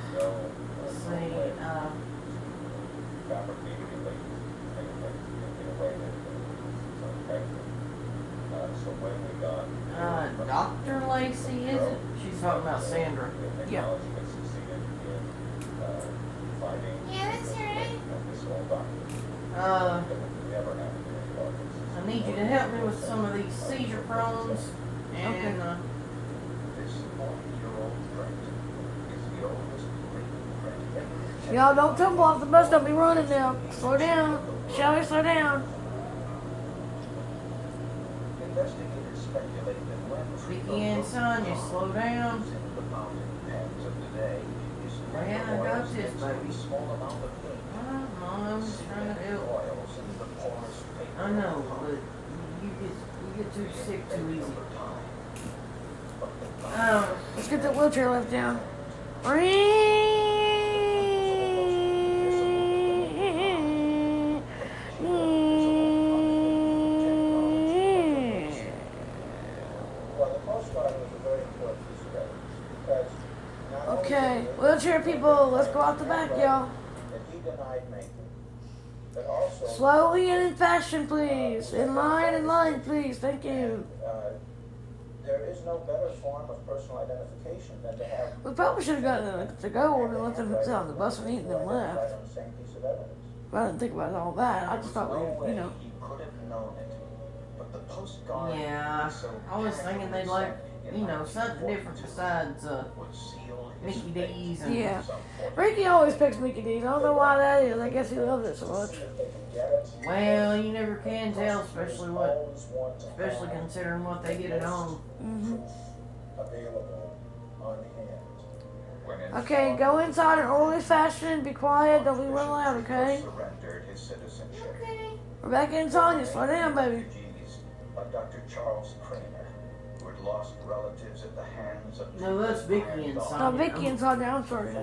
Speaker 2: Uh,
Speaker 4: when we got.
Speaker 2: uh, Dr. Lacey, is it? She's talking about Sandra.
Speaker 1: Yeah.
Speaker 4: Technology has succeeded in, uh, finding.
Speaker 3: Yeah, that's all right.
Speaker 4: This
Speaker 2: Uh,
Speaker 4: that we never have to do
Speaker 2: I need you to help me with some of these seizure prones. And, uh,
Speaker 4: This forty-year-old print is the oldest written print ever
Speaker 1: Y'all don't tumble off the bus. Don't be running now. Slow down. Shall we slow down?
Speaker 4: Investigators speculate that when
Speaker 2: Vicky and Sonia, slow down.
Speaker 4: in the fountain pens of today is
Speaker 2: Well, I got
Speaker 4: oils
Speaker 2: this, baby.
Speaker 4: small amount of ink.
Speaker 2: Uh, I'm trying to help.
Speaker 4: Oils in the porous paper
Speaker 2: I know, but you get you get too sick too easy.
Speaker 4: over time. But the
Speaker 2: Um,
Speaker 1: Let's get the wheelchair lift down.
Speaker 8: Well, the Coast Guard was a very important piece of evidence because not only
Speaker 1: Okay,
Speaker 8: did they-
Speaker 1: wheelchair people, let's go out the back, y'all.
Speaker 8: That he denied making, but also.
Speaker 1: Slowly and in fashion, please. In line, in line, please. Thank you.
Speaker 8: Uh, there is no better form of personal identification than to have.
Speaker 1: We probably should have gotten a to go order and let them sit on the bus and eat and then
Speaker 8: Identified
Speaker 1: left.
Speaker 8: on the same piece of evidence.
Speaker 1: But I didn't think about all that. I just thought
Speaker 4: no
Speaker 1: we, you know.
Speaker 4: he could have known it. But the Coast
Speaker 2: yeah, I was thinking they'd like,
Speaker 4: in
Speaker 2: you know, something different besides uh,
Speaker 4: would seal his
Speaker 2: Mickey. D's and
Speaker 1: Yeah. Ricky always picks Mickey D's. I don't know why that is. I guess he loves it so much.
Speaker 8: See if they can get it.
Speaker 2: Well, you never can tell, especially what,
Speaker 8: Always want to
Speaker 2: especially considering what they get at home.
Speaker 1: hmm
Speaker 8: Available on hand.
Speaker 4: When in
Speaker 1: Okay, go inside in orderly fashion. Be quiet. Don't be real loud, okay?
Speaker 4: Surrendered his citizenship.
Speaker 3: Okay.
Speaker 1: Rebecca and Sonia, slow down, baby.
Speaker 4: Refugees Dr. Charles Kramer, who had lost relatives at the hands of
Speaker 2: No, that's Vicky and
Speaker 1: No,
Speaker 2: Sonia.
Speaker 1: Vicky and Sonia, I'm sorry.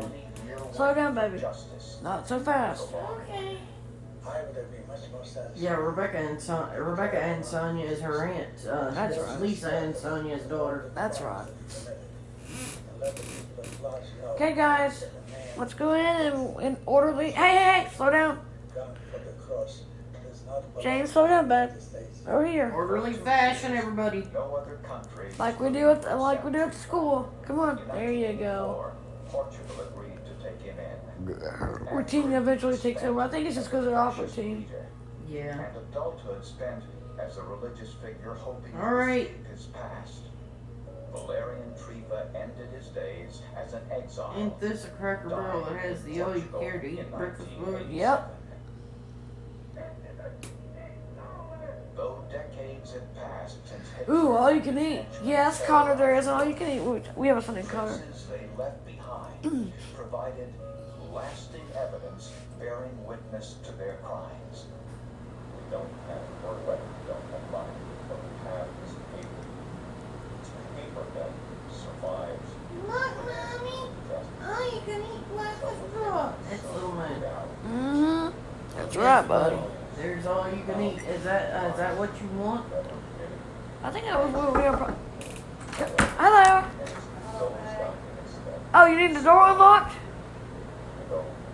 Speaker 1: Slow down, baby.
Speaker 4: justice.
Speaker 1: Not so fast.
Speaker 7: Okay.
Speaker 8: I would be much more satisfied.
Speaker 2: Yeah, Rebecca and Son- Rebecca and Sonia is her aunt. Uh,
Speaker 1: That's right.
Speaker 2: Lisa and Sonia's daughter.
Speaker 1: That's right.
Speaker 8: And let the people of Flush know
Speaker 1: Okay, guys,
Speaker 8: that the man
Speaker 1: let's go in and in orderly. Hey, hey, hey, slow down.
Speaker 8: gone from the cross is not
Speaker 1: James, slow down, bud. Over here.
Speaker 2: Orderly fashion, everybody.
Speaker 4: No other.
Speaker 1: Like we do at like we do at school. Come on. There you go.
Speaker 4: Portugal agreed to take him in.
Speaker 1: Routine eventually takes over. I think it's just because they're off routine.
Speaker 2: Yeah.
Speaker 4: And adulthood spent as a religious figure hoping
Speaker 2: All
Speaker 4: to his past. Valerian Trifa ended his days as an exile.
Speaker 2: Ain't this a cracker barrel that has the all you care to eat breakfast food?
Speaker 1: Yep.
Speaker 4: Though decades had passed since
Speaker 1: Ooh, all you can eat. Yes, Connor, there is an all you can eat. We- We have a son in Connor.
Speaker 4: they left behind provided lasting evidence bearing witness to their crimes. We don't have or what we don't have money, but we have is paper. It's paper that survives.
Speaker 7: Look, Mommy. All you can eat breakfast broth.
Speaker 2: That's little man.
Speaker 1: Mm-hmm. That's right, buddy.
Speaker 2: There's all you can eat. Is that uh, is that what you want?
Speaker 1: I think that was what we were. pro- Hello. Oh, you need the door unlocked?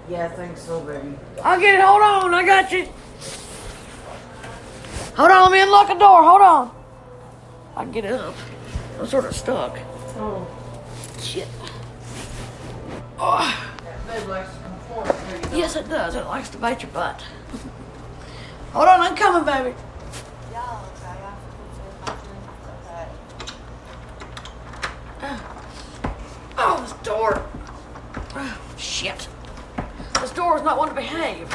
Speaker 2: Yeah, I think so, baby.
Speaker 1: I'll get it. Hold on. I got you. Hold on. Let me unlock the door. Hold on. I can get it up. I'm sort of stuck.
Speaker 2: Oh,
Speaker 1: Shit. Oh,
Speaker 2: that bed likes to come forward. There you go.
Speaker 1: yes, it does. It likes to bite your butt. Hold on. I'm coming, baby. Oh, this door. Oh, shit. This door is not one to behave.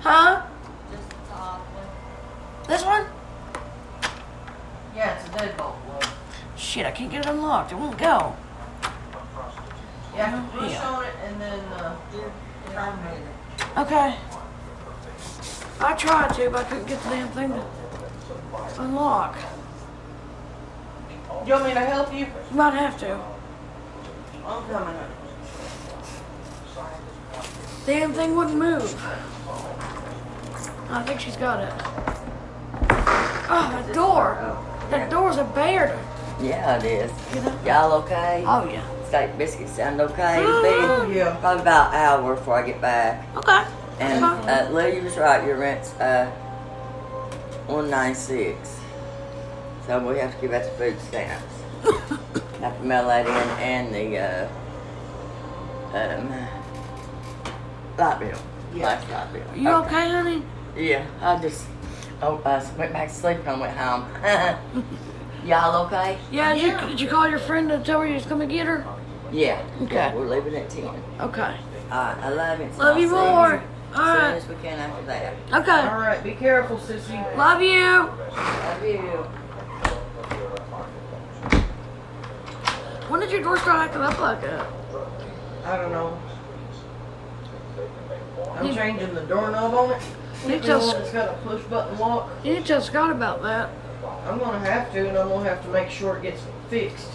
Speaker 1: Huh? This one?
Speaker 2: Yeah, it's a deadbolt. Well,
Speaker 1: Shit, I can't get it unlocked. It won't go.
Speaker 2: you have to push
Speaker 1: Yeah.
Speaker 2: on it and then uh, turn it.
Speaker 1: Okay. I tried to, but I couldn't get the damn thing to unlock.
Speaker 2: You want me to help you?
Speaker 1: You might have to.
Speaker 2: I'm coming.
Speaker 1: Damn thing wouldn't move. I think she's got it. Oh, that door. That door's a bear.
Speaker 9: Yeah, it is.
Speaker 1: You know?
Speaker 9: Y'all okay?
Speaker 1: Oh, yeah.
Speaker 9: Steak biscuits sound okay to
Speaker 2: Oh, yeah.
Speaker 9: Probably about an hour before I get back.
Speaker 1: Okay.
Speaker 9: And
Speaker 1: Okay.
Speaker 9: uh, Lou, you was right. Your rent's uh, one nine six. So we have to give out the food stamps. have to mail that in and the uh, um, light bill.
Speaker 2: Yeah.
Speaker 9: Last light bill.
Speaker 1: You okay, honey?
Speaker 9: Yeah, I just oh, uh, went back to sleep and went home. Y'all okay?
Speaker 1: Yeah, did, You, did you call your friend to tell her you was coming to get her?
Speaker 9: Yeah.
Speaker 1: Okay.
Speaker 9: Yeah, we're leaving at ten.
Speaker 1: Okay.
Speaker 9: Alright, I love it.
Speaker 1: Love you
Speaker 9: I'll see. As
Speaker 1: All
Speaker 9: soon
Speaker 1: right.
Speaker 9: as we can after that.
Speaker 1: Okay.
Speaker 2: All right, be careful, sissy.
Speaker 1: Love you.
Speaker 9: Love you.
Speaker 1: When did your door start acting up like that?
Speaker 2: I don't know. I'm changing the doorknob on it.
Speaker 1: You
Speaker 2: You
Speaker 1: just-
Speaker 2: it's got a push button lock.
Speaker 1: You need to tell Scott about that.
Speaker 2: I'm gonna have to, and I'm gonna have to make sure it gets fixed.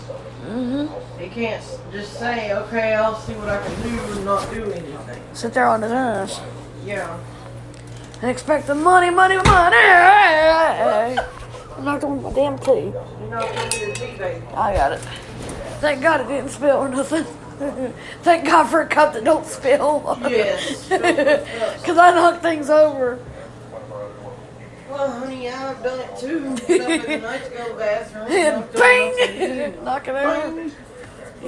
Speaker 1: Mm-hmm.
Speaker 2: He can't just say, "Okay, I'll see what I can do," and not do anything.
Speaker 1: Sit there on his ass
Speaker 2: Yeah.
Speaker 1: and expect the money, money, money. I'm not doing my damn tea.
Speaker 2: You're not gonna be a tea baby.
Speaker 1: I got it. Thank God it didn't spill or nothing. Thank God for a cup that don't spill.
Speaker 2: Yes.
Speaker 1: Because I knock things over.
Speaker 2: Well, honey, I've done it too. Get up in the night to go to the bathroom.
Speaker 1: And bang! Knock it over.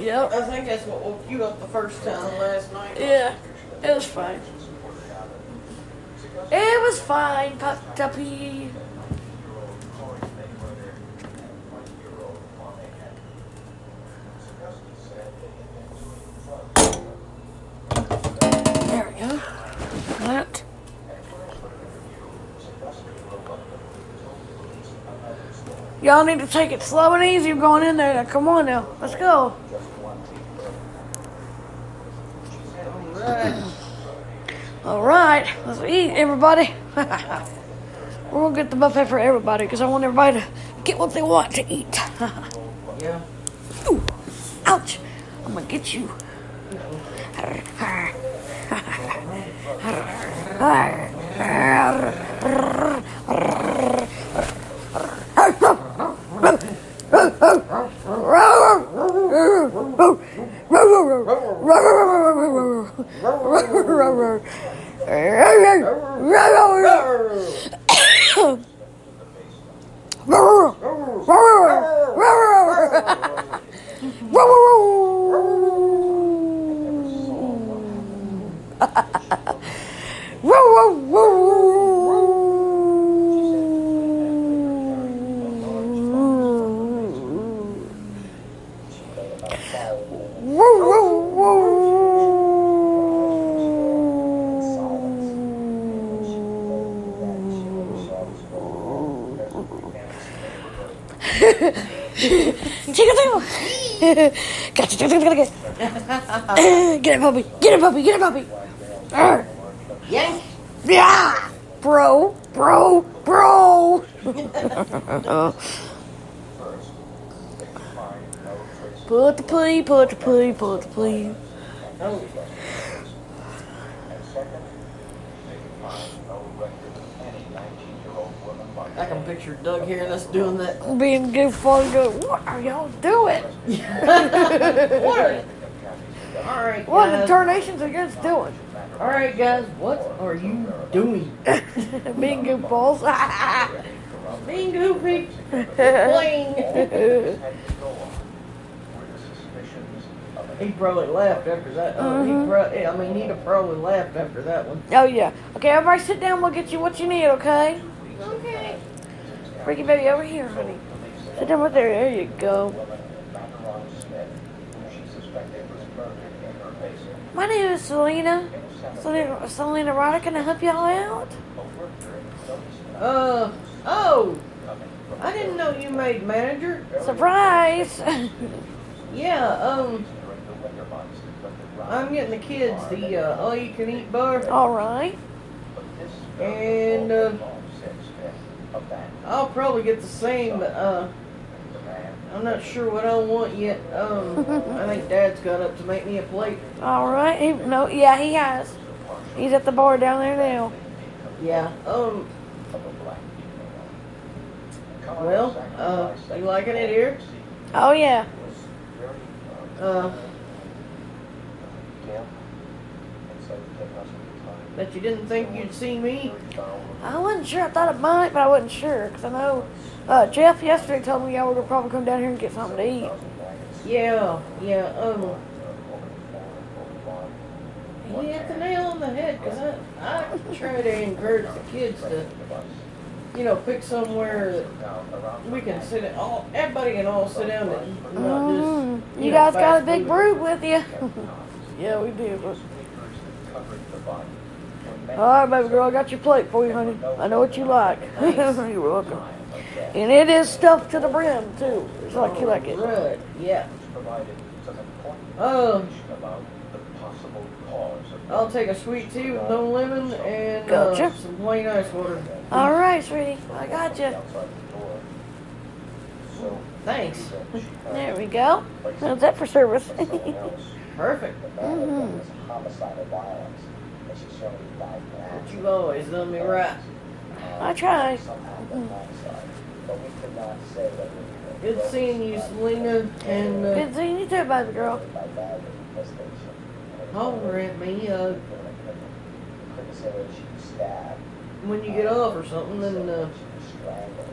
Speaker 1: Yep.
Speaker 2: I think that's what woke you up the first time last night.
Speaker 1: Yeah. It was fine. It was fine, puppy. There we go. That. Y'all need to take it slow and easy going in there. Come on now. Let's go.
Speaker 2: Alright.
Speaker 1: All right. Let's eat, everybody. We're gonna get the buffet for everybody because I want everybody to get what they want to eat.
Speaker 2: Yeah.
Speaker 1: Ooh, ouch! I'm gonna get you. Chicken Gotcha, gotcha, gotcha, gotcha. Get it, puppy. Get it, puppy. Get it, puppy. Arr. Yeah, bro, bro, bro. put the plea, put the plea, put the plea.
Speaker 2: Oh.
Speaker 4: And second, they can find no record of any 19-year-old woman by
Speaker 2: I can picture Doug hearing us doing that.
Speaker 1: Being goofball and go, what are y'all doing?
Speaker 2: What are- All right,
Speaker 1: What are the
Speaker 2: guys.
Speaker 1: tarnations against doing?
Speaker 2: All right, guys. What are you doing?
Speaker 1: Being goofballs.
Speaker 2: Being goofy. Playing.
Speaker 4: had to go on were the suspicions of an
Speaker 2: he probably laughed after that. Uh, he pro- I mean, he'd have probably laughed after that one.
Speaker 1: oh, yeah. Okay, everybody sit down. We'll get you what you need, okay?
Speaker 7: Okay.
Speaker 1: Freaky baby, over here, honey. Sit down right there. There you go.
Speaker 4: woman, Macaron Smith, who she suspected was murdered in her basement.
Speaker 1: My name is Selena. Selena, Selena Ryder. Can I help y'all out?
Speaker 2: Uh, oh, I didn't know you made manager.
Speaker 1: Surprise!
Speaker 2: Yeah, um, I'm getting the kids the uh, all-you-can-eat bar,
Speaker 1: All right.
Speaker 2: and uh, I'll probably get the same, but uh, I'm not sure what I want yet. Um, I think Dad's got up to make me a plate.
Speaker 1: All right. He, no, yeah, he has. He's at the bar down there now.
Speaker 2: Yeah. Um. Well, uh, you liking it here?
Speaker 1: Oh yeah.
Speaker 2: Uh, bet you didn't think you'd see me.
Speaker 1: I wasn't sure. I thought it might, but I wasn't sure because I know uh, Jeff yesterday told me y'all were gonna probably come down here and get something to eat.
Speaker 2: Yeah, yeah. Um. You hit the nail on the head because I, I try to encourage the kids to, you know, pick somewhere that we can sit at. All everybody can all sit down and not
Speaker 1: Mm,
Speaker 2: just.
Speaker 1: you
Speaker 2: know,
Speaker 1: guys got a big
Speaker 2: food.
Speaker 1: brood with you. yeah, we do. All right, baby girl, I got your plate for you, honey. I know what you like. You're welcome. And it is stuffed to the brim too, just like you like it.
Speaker 2: Right. Yeah.
Speaker 4: provided
Speaker 2: Oh.
Speaker 4: about the possible cause
Speaker 2: I'll take a sweet tea with no lemon and
Speaker 1: Gotcha.
Speaker 2: uh, some plain ice water.
Speaker 1: All right, sweetie, I got you.
Speaker 4: outside the door. So
Speaker 2: Thanks.
Speaker 1: There we go. How's that for service?
Speaker 2: Perfect.
Speaker 8: The
Speaker 2: But you've always done me right.
Speaker 1: I try.
Speaker 8: Somehow the homicide, but not say whether it was
Speaker 2: Good seeing you, Selena. And uh,
Speaker 1: Good seeing you too, baby girl.
Speaker 8: by bad infestation.
Speaker 2: holler at me uh,
Speaker 8: Couldn't say whether she stabbed.
Speaker 2: when you get off or something, then uh,
Speaker 8: She was strangled.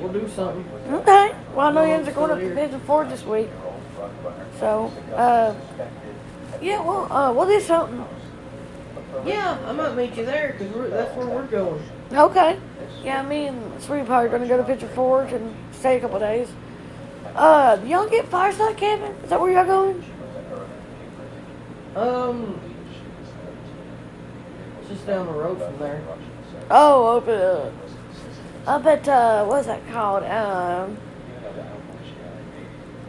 Speaker 2: we'll do something.
Speaker 1: Okay. Well, I know you guys are going up to Pigeon Forge this week. So, uh, yeah, well, uh, we'll do something.
Speaker 2: Yeah, I might meet you there because that's where we're going.
Speaker 1: Okay. Yeah, me and Sweetie Pie are going to go to Pigeon Forge and stay a couple days. Uh, y'all get Fireside Cabin? Is that where y'all going?
Speaker 2: Um, it's just down the road from there.
Speaker 1: Oh, up at, uh, up at, uh, what's that called? Um,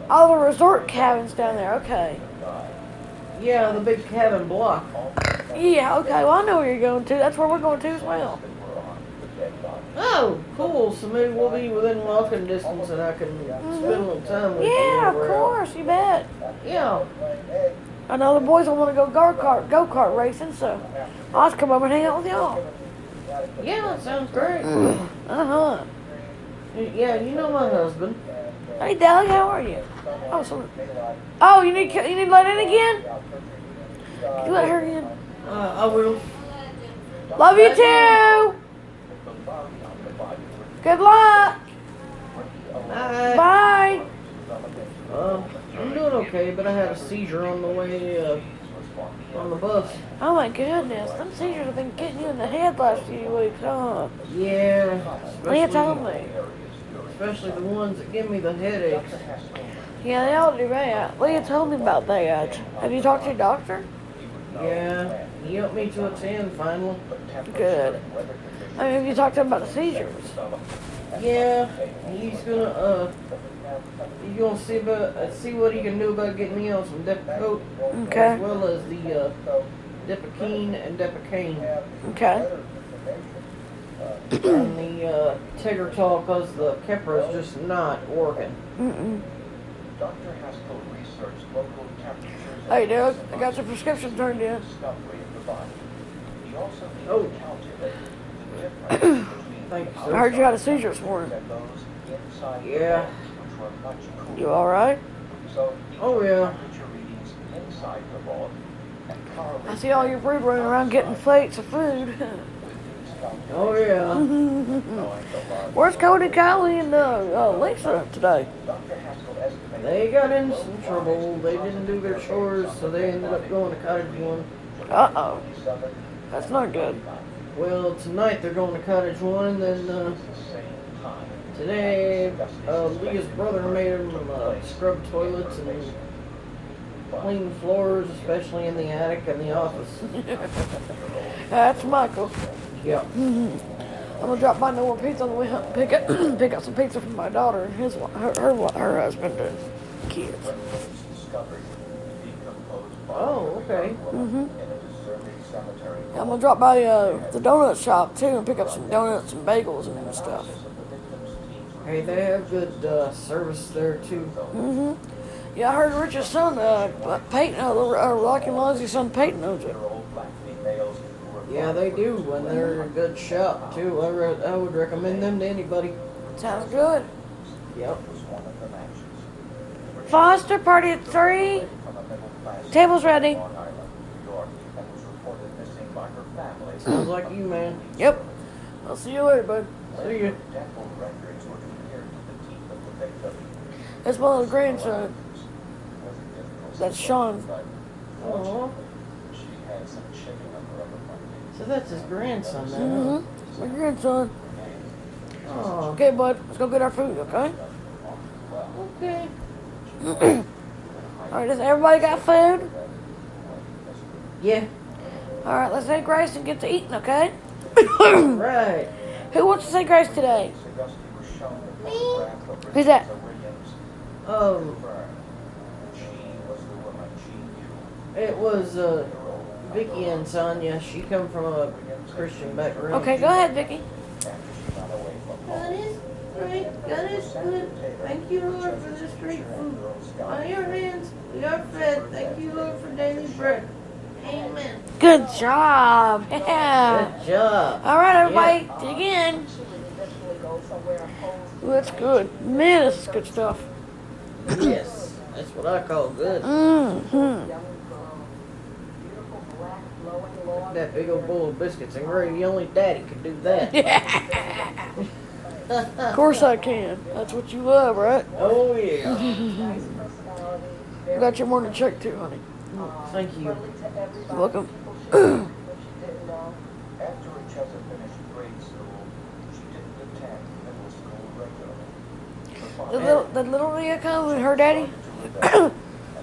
Speaker 1: all the resort cabins down there. Okay.
Speaker 2: Yeah, the big cabin block.
Speaker 1: Yeah, okay. Well, I know where you're going to. That's where we're going to as well.
Speaker 2: Oh, cool. So maybe we'll be within walking distance and I can spend a little time with you.
Speaker 1: Yeah, of course, you bet.
Speaker 2: Yeah.
Speaker 1: I know the boys will want to go go kart go kart racing, so I'll just come over and hang out with y'all.
Speaker 2: Yeah, that sounds great.
Speaker 1: Uh huh.
Speaker 2: yeah, you know my husband.
Speaker 1: Hey, Dally, how are you? Oh, so, oh, you need you need to let in again? You let her in.
Speaker 2: Uh, I will.
Speaker 1: Love you too. Good luck.
Speaker 2: Bye.
Speaker 1: Bye.
Speaker 2: Uh, I'm doing okay, but I had a seizure on the way uh, on the bus.
Speaker 1: Oh my goodness, them seizures have been getting you in the head last few weeks, huh?
Speaker 2: Yeah.
Speaker 1: Leah told
Speaker 2: Especially,
Speaker 1: me.
Speaker 2: especially the ones that give me the headaches.
Speaker 1: Yeah, they all do that. Leah told me about that. Have you talked to your doctor?
Speaker 2: Yeah. He helped me to attend finally.
Speaker 1: Good. I mean, have you talked to him about the seizures?
Speaker 2: Yeah. He's gonna uh. He's gonna see about uh, see what he can do about getting me on some Depakote,
Speaker 1: Okay.
Speaker 2: as well as the uh, Depakine and Depakane.
Speaker 1: Okay.
Speaker 2: and the uh, Tegretol because the Keppra is just not working.
Speaker 1: Mm-mm.
Speaker 4: Dr. Haskell researched local temperatures
Speaker 1: Hey, Doug, I got your prescription turned in.
Speaker 4: Discovery of the body. He also
Speaker 2: Oh.
Speaker 4: the difference
Speaker 2: Thank you,
Speaker 1: I heard you had a seizure this morning.
Speaker 4: and those inside the
Speaker 2: Yeah.
Speaker 4: vault, which were much cooler.
Speaker 1: You alright?
Speaker 4: So
Speaker 2: Oh, yeah.
Speaker 4: temperature readings inside the vault and correlated
Speaker 1: I see all your brood running around getting plates of food.
Speaker 2: Oh yeah.
Speaker 4: knowing the large
Speaker 1: Where's Cody, Kylie, and uh, uh, Lisa today?
Speaker 4: Dr. Haskell estimated
Speaker 2: They got in some trouble. They didn't do their chores, so they ended up going to Cottage One.
Speaker 1: Uh oh. That's not good.
Speaker 2: Well, tonight they're going to Cottage One, and then uh, today uh, Leah's brother made them uh, scrub toilets and clean floors, especially in the attic and the office.
Speaker 1: That's Michael.
Speaker 2: Yeah.
Speaker 1: I'm gonna drop by Noah Pizza on the way home. Pick up, pick up some pizza from my daughter and his, her, her, her husband and kids.
Speaker 4: discovered decomposed body
Speaker 2: Oh, okay.
Speaker 1: hmm
Speaker 4: in a.
Speaker 1: I'm gonna drop by uh, the donut shop too and pick up some donuts and bagels and stuff.
Speaker 2: Hey, they have good uh, service there too.
Speaker 1: hmm Yeah, I heard Richard's son, uh, Peyton, uh, uh, Rocky Lonzy's son Peyton owns it.
Speaker 4: Old black females who were
Speaker 2: Yeah, they do, and they're a good shop too. I, re- I would recommend them to anybody.
Speaker 1: Sounds good.
Speaker 2: Yep.
Speaker 4: was one of the matches.
Speaker 1: Foster party at three.
Speaker 4: From a middle class
Speaker 1: Table's ready.
Speaker 4: Long Island, New York, and was reported missing by her family.
Speaker 2: Sounds like you, man.
Speaker 1: Yep. I'll see you later, bud.
Speaker 2: See ya.
Speaker 4: Dental records were compared to the teeth of the victim.
Speaker 1: That's my little grandson.
Speaker 4: Was a difficult
Speaker 1: That's Sean.
Speaker 4: but
Speaker 2: Oh,
Speaker 4: She had some chipping of her upper front
Speaker 2: so that's his grandson now.
Speaker 1: Mm-hmm. My grandson.
Speaker 2: Oh,
Speaker 1: Okay, bud. Let's go get our food, okay?
Speaker 2: okay.
Speaker 1: All right, does everybody got food?
Speaker 2: Yeah.
Speaker 1: All right, let's say grace and get to eating, okay?
Speaker 2: Right.
Speaker 1: Who wants to say grace today?
Speaker 4: Augusti was shown the photograph of
Speaker 1: Who's that?
Speaker 4: Rebecca Williams
Speaker 2: Um,
Speaker 4: Byrne. She was the woman she knew.
Speaker 2: it was uh, Vicky and Sonia. She come from a Christian background.
Speaker 1: Okay, go ahead, Vicky.
Speaker 4: After got away
Speaker 7: God is great. God is good. Thank you, Lord, for this great food. On your hands we are fed. Thank you, Lord, for daily bread. Amen.
Speaker 1: Good job. Yeah.
Speaker 2: Good job.
Speaker 1: All right, everybody, dig in.
Speaker 6: eventually go somewhere opposed
Speaker 1: Ooh, that's good. Man, this is good stuff.
Speaker 2: Yes, that's what I call good.
Speaker 1: Mm-hmm.
Speaker 6: young girl. Beautiful black flowing lawn.
Speaker 2: That big old bowl of biscuits and gravy. The only Daddy could do that. Yeah.
Speaker 1: Of course I can. That's what you love, right?
Speaker 2: oh yeah.
Speaker 1: Got your morning check too, honey.
Speaker 2: Thank you.
Speaker 6: Friendly to everybody.
Speaker 1: You're welcome.
Speaker 6: People she knew, people she didn't know.
Speaker 4: After Richeza finished grade school, she didn't attend middle school regularly. Her
Speaker 1: little, did little Leah come with her daddy?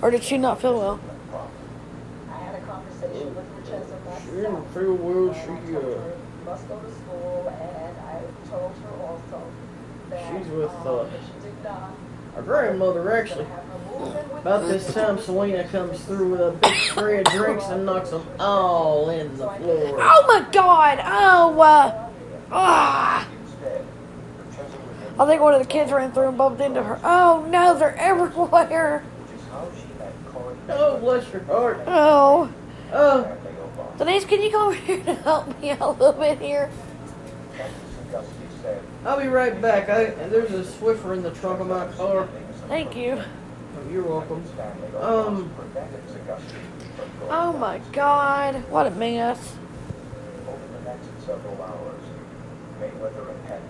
Speaker 1: or did she not feel well?
Speaker 6: I had a conversation with Richeza
Speaker 2: She didn't
Speaker 6: myself.
Speaker 2: feel well. She uh,
Speaker 6: must go to school, and I told her also that
Speaker 2: She's with,
Speaker 6: um,
Speaker 2: uh,
Speaker 6: if she did not,
Speaker 2: our grandmother actually.
Speaker 6: Have her moving with
Speaker 2: About this time, Selena comes through with a big tray of drinks and knocks them all in the floor.
Speaker 1: Oh my God! Oh, uh, ah! I think one of the kids ran through and bumped into her. Oh no, they're everywhere.
Speaker 4: Which is how she met Corey
Speaker 2: Oh, bless your heart.
Speaker 1: Oh.
Speaker 2: Oh.
Speaker 1: Denise, can you come over here to help me out a little bit here?
Speaker 4: Captain Augusti said,
Speaker 2: I'll be right back. I, there's a Swiffer in the trunk of my car.
Speaker 1: Thank you.
Speaker 2: You're welcome. Um,
Speaker 4: Obama prevented Augusti from going
Speaker 1: Oh my god, what a mess.
Speaker 4: Over the next several hours, Mayweather and Penn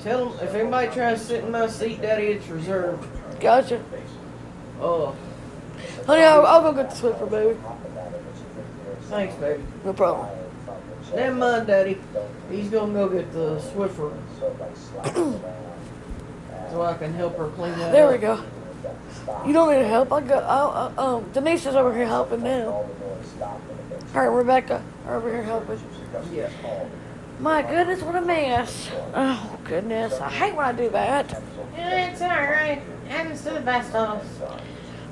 Speaker 2: Tell them if anybody tries to sit in my seat, Daddy, it's reserved.
Speaker 1: Gotcha.
Speaker 2: Oh,
Speaker 1: Honey, I'll, I'll go get the Swiffer, baby.
Speaker 2: thanks, baby.
Speaker 1: No problem.
Speaker 2: Never mind, Daddy. He's gonna go get the Swiffer so I can help her clean that
Speaker 1: There
Speaker 2: up.
Speaker 1: we go. You don't need help. I got. I'll, uh, um, Denise is over here helping now. Her and Rebecca are over here helping.
Speaker 2: Yeah.
Speaker 1: My goodness, what a mess. Oh goodness, I hate when I do that.
Speaker 7: Yeah, it's alright. Happens to the best of us.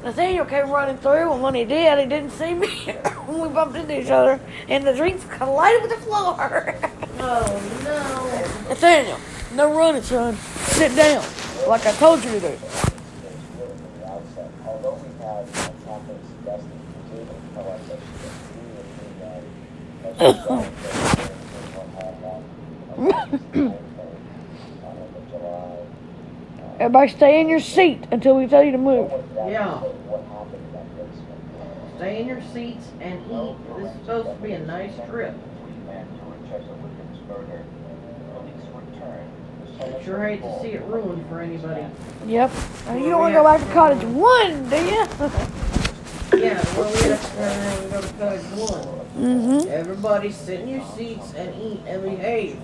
Speaker 1: Nathaniel came running through, and when he did, he didn't see me when we bumped into each other, and the drinks collided with the floor.
Speaker 7: Oh no.
Speaker 1: Nathaniel, no running, son. Sit down, like I told you to do.
Speaker 8: Although we had a topic suggesting we did, however, we agree with the,
Speaker 1: Everybody, stay in your seat until we tell you to move.
Speaker 2: Yeah.
Speaker 8: what happened in that basement.
Speaker 2: Stay in your seats and eat. This is supposed to be a nice trip.
Speaker 4: three men to Winchester Williams' murder. Police returned. The
Speaker 2: Sure hate to see it ruined for anybody.
Speaker 1: Yep. You don't want to go back to cottage one, do you?
Speaker 2: Yeah, well, we have to turn around and go to cottage one.
Speaker 1: Mm-hmm.
Speaker 2: Everybody sit in your seats and eat and behave.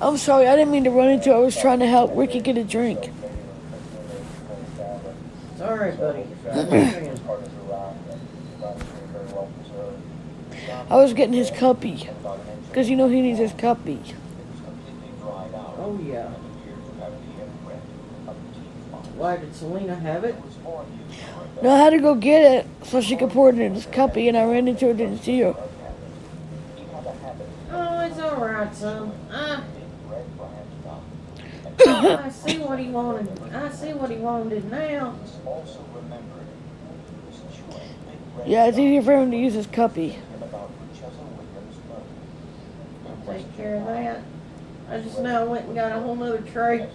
Speaker 1: I'm sorry, I didn't mean to run into. I was trying to help Ricky get a drink.
Speaker 2: Sorry, buddy. I.
Speaker 1: I was getting his cuppy, cause you know he needs his cuppy.
Speaker 2: Oh, yeah. Why, did Selena have it?
Speaker 1: No, I had to go get it so she could pour it in this cuppy, and I ran into her, didn't see her.
Speaker 7: Oh, it's alright, son. I, I see what he wanted. I see what he wanted now.
Speaker 4: Also remembered was chewing big red
Speaker 1: Yeah, it's easier for him to use his cuppy.
Speaker 4: thinking about Winchester Williams' murder.
Speaker 2: I'll take care of that. I just now went and got a whole nother tray.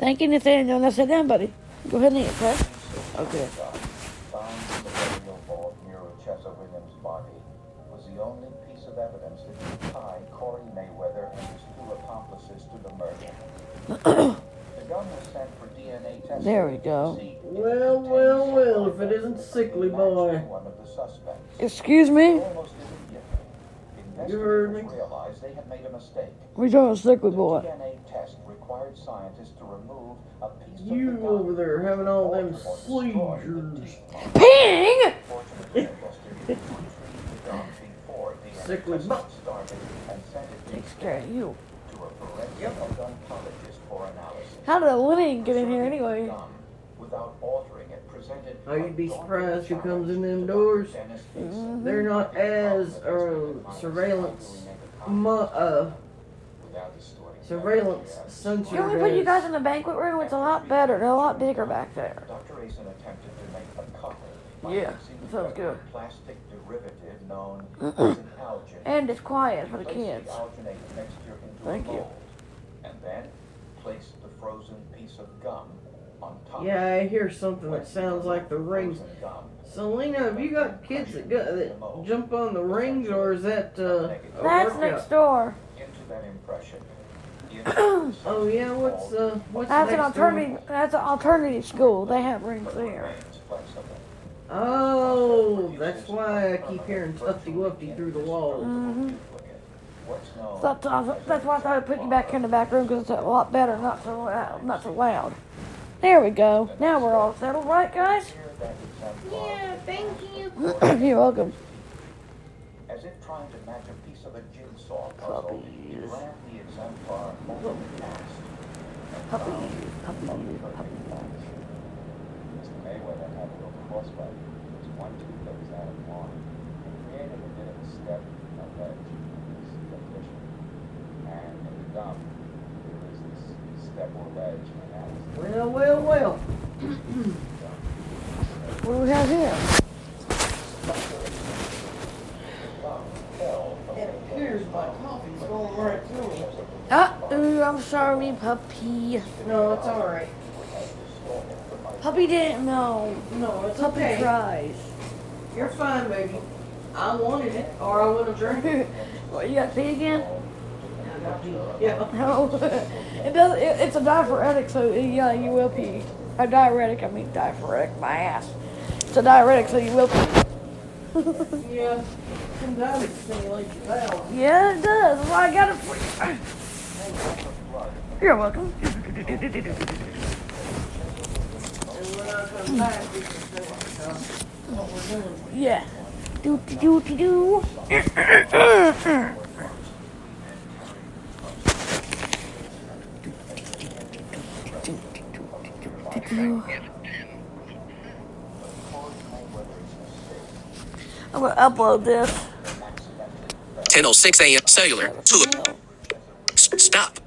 Speaker 1: Thank you, Nathaniel. Sit down, buddy. Go ahead and eat, okay?
Speaker 2: Okay.
Speaker 4: Found in the burial vault near Chester Williams' body was the only piece of evidence that could tie Corey Mayweather and his two accomplices to the murder. the gun was sent for DNA testing.
Speaker 1: There we go.
Speaker 4: to see if it
Speaker 2: Well, well, well, if it isn't sickly, boy.
Speaker 4: One of the suspects.
Speaker 1: Excuse me?
Speaker 2: You heard me.
Speaker 4: investigators realized they had made a mistake.
Speaker 1: We talking sickly boy.
Speaker 4: DNA test required scientists to remove a piece of the
Speaker 2: You over there having all them
Speaker 4: Baltimore destroyed the
Speaker 2: seizures.
Speaker 1: Ping!
Speaker 4: Fortunately, investigators retrieved the gun before DNA
Speaker 2: Sickly butt.
Speaker 4: started and sent it
Speaker 1: Takes care of you.
Speaker 4: to a forensic oncologist for analysis.
Speaker 1: How did Lenny get in here anyway?
Speaker 4: Gun, Without altering it, presented
Speaker 2: Oh, you'd be surprised who comes in them doors.
Speaker 4: Dr. Dennis Mason.
Speaker 1: Mm-hmm.
Speaker 2: They're not as uh, surveillance, mu- uh,
Speaker 4: Without distorting
Speaker 2: surveillance
Speaker 4: facts.
Speaker 2: censored.
Speaker 1: Can we put you guys in the banquet room? It's a lot better. They're a lot bigger back there.
Speaker 4: Dr. Asen attempted to make a copy by
Speaker 1: Yeah,
Speaker 4: mixing
Speaker 1: sounds good.
Speaker 4: a plastic derivative known as an algin.
Speaker 1: And it's quiet for the kids.
Speaker 4: the alginate mixture into
Speaker 1: Thank you.
Speaker 4: and then place the frozen piece of gum on top.
Speaker 2: Yeah, I hear something that sounds like the rings.
Speaker 4: Frozen.
Speaker 2: Selena, have you got kids that, go, that jump on the rings, or is that uh, a
Speaker 1: That's
Speaker 2: workout?
Speaker 1: next door.
Speaker 4: Into that impression. The
Speaker 2: Oh yeah, what's uh, what's
Speaker 1: That's an
Speaker 2: next door?
Speaker 1: alternative. That's an alternative school. They have rings there.
Speaker 2: Oh, that's why I keep hearing tufty wufty through the walls.
Speaker 1: Mm-hmm.
Speaker 4: Duplicate. What's
Speaker 1: So that's, that's why I thought I'd put you back in the back room because it's a lot better, not so loud, not so loud. There we go. Now we're all settled, right, guys?
Speaker 4: here that exemplar
Speaker 7: Yeah, thank you.
Speaker 1: You're welcome.
Speaker 4: As if trying to match a piece of a
Speaker 1: Puppies. Puppies, puppies, puppies.
Speaker 8: Mr. Mayweather had a little. It was one that was out of line created a bit of a step ledge in this.
Speaker 4: And in the there
Speaker 8: was this step
Speaker 4: or ledge, and that was.
Speaker 2: Well, well, well.
Speaker 4: what do
Speaker 1: we have here?
Speaker 2: Worries about coffee. It's going right through me.
Speaker 4: Ooh, I'm sorry, puppy.
Speaker 2: No, it's all right.
Speaker 4: Puppy didn't know.
Speaker 2: No, it's
Speaker 4: Puppy
Speaker 2: okay.
Speaker 4: cries.
Speaker 2: You're fine, baby. I wanted it, or I would have drank it.
Speaker 4: what, you got pee again?
Speaker 2: Yeah.
Speaker 4: No. it does. It, it's a diuretic, so yeah, you will pee. A diuretic, I mean diuretic, my ass. It's a diuretic, so you will pee.
Speaker 2: Yeah.
Speaker 4: Yeah, it does. Why I got it for you. You're welcome. Yeah. Do do do do. I'm gonna upload this.
Speaker 5: 10:06 a.m. Cellular. To stop.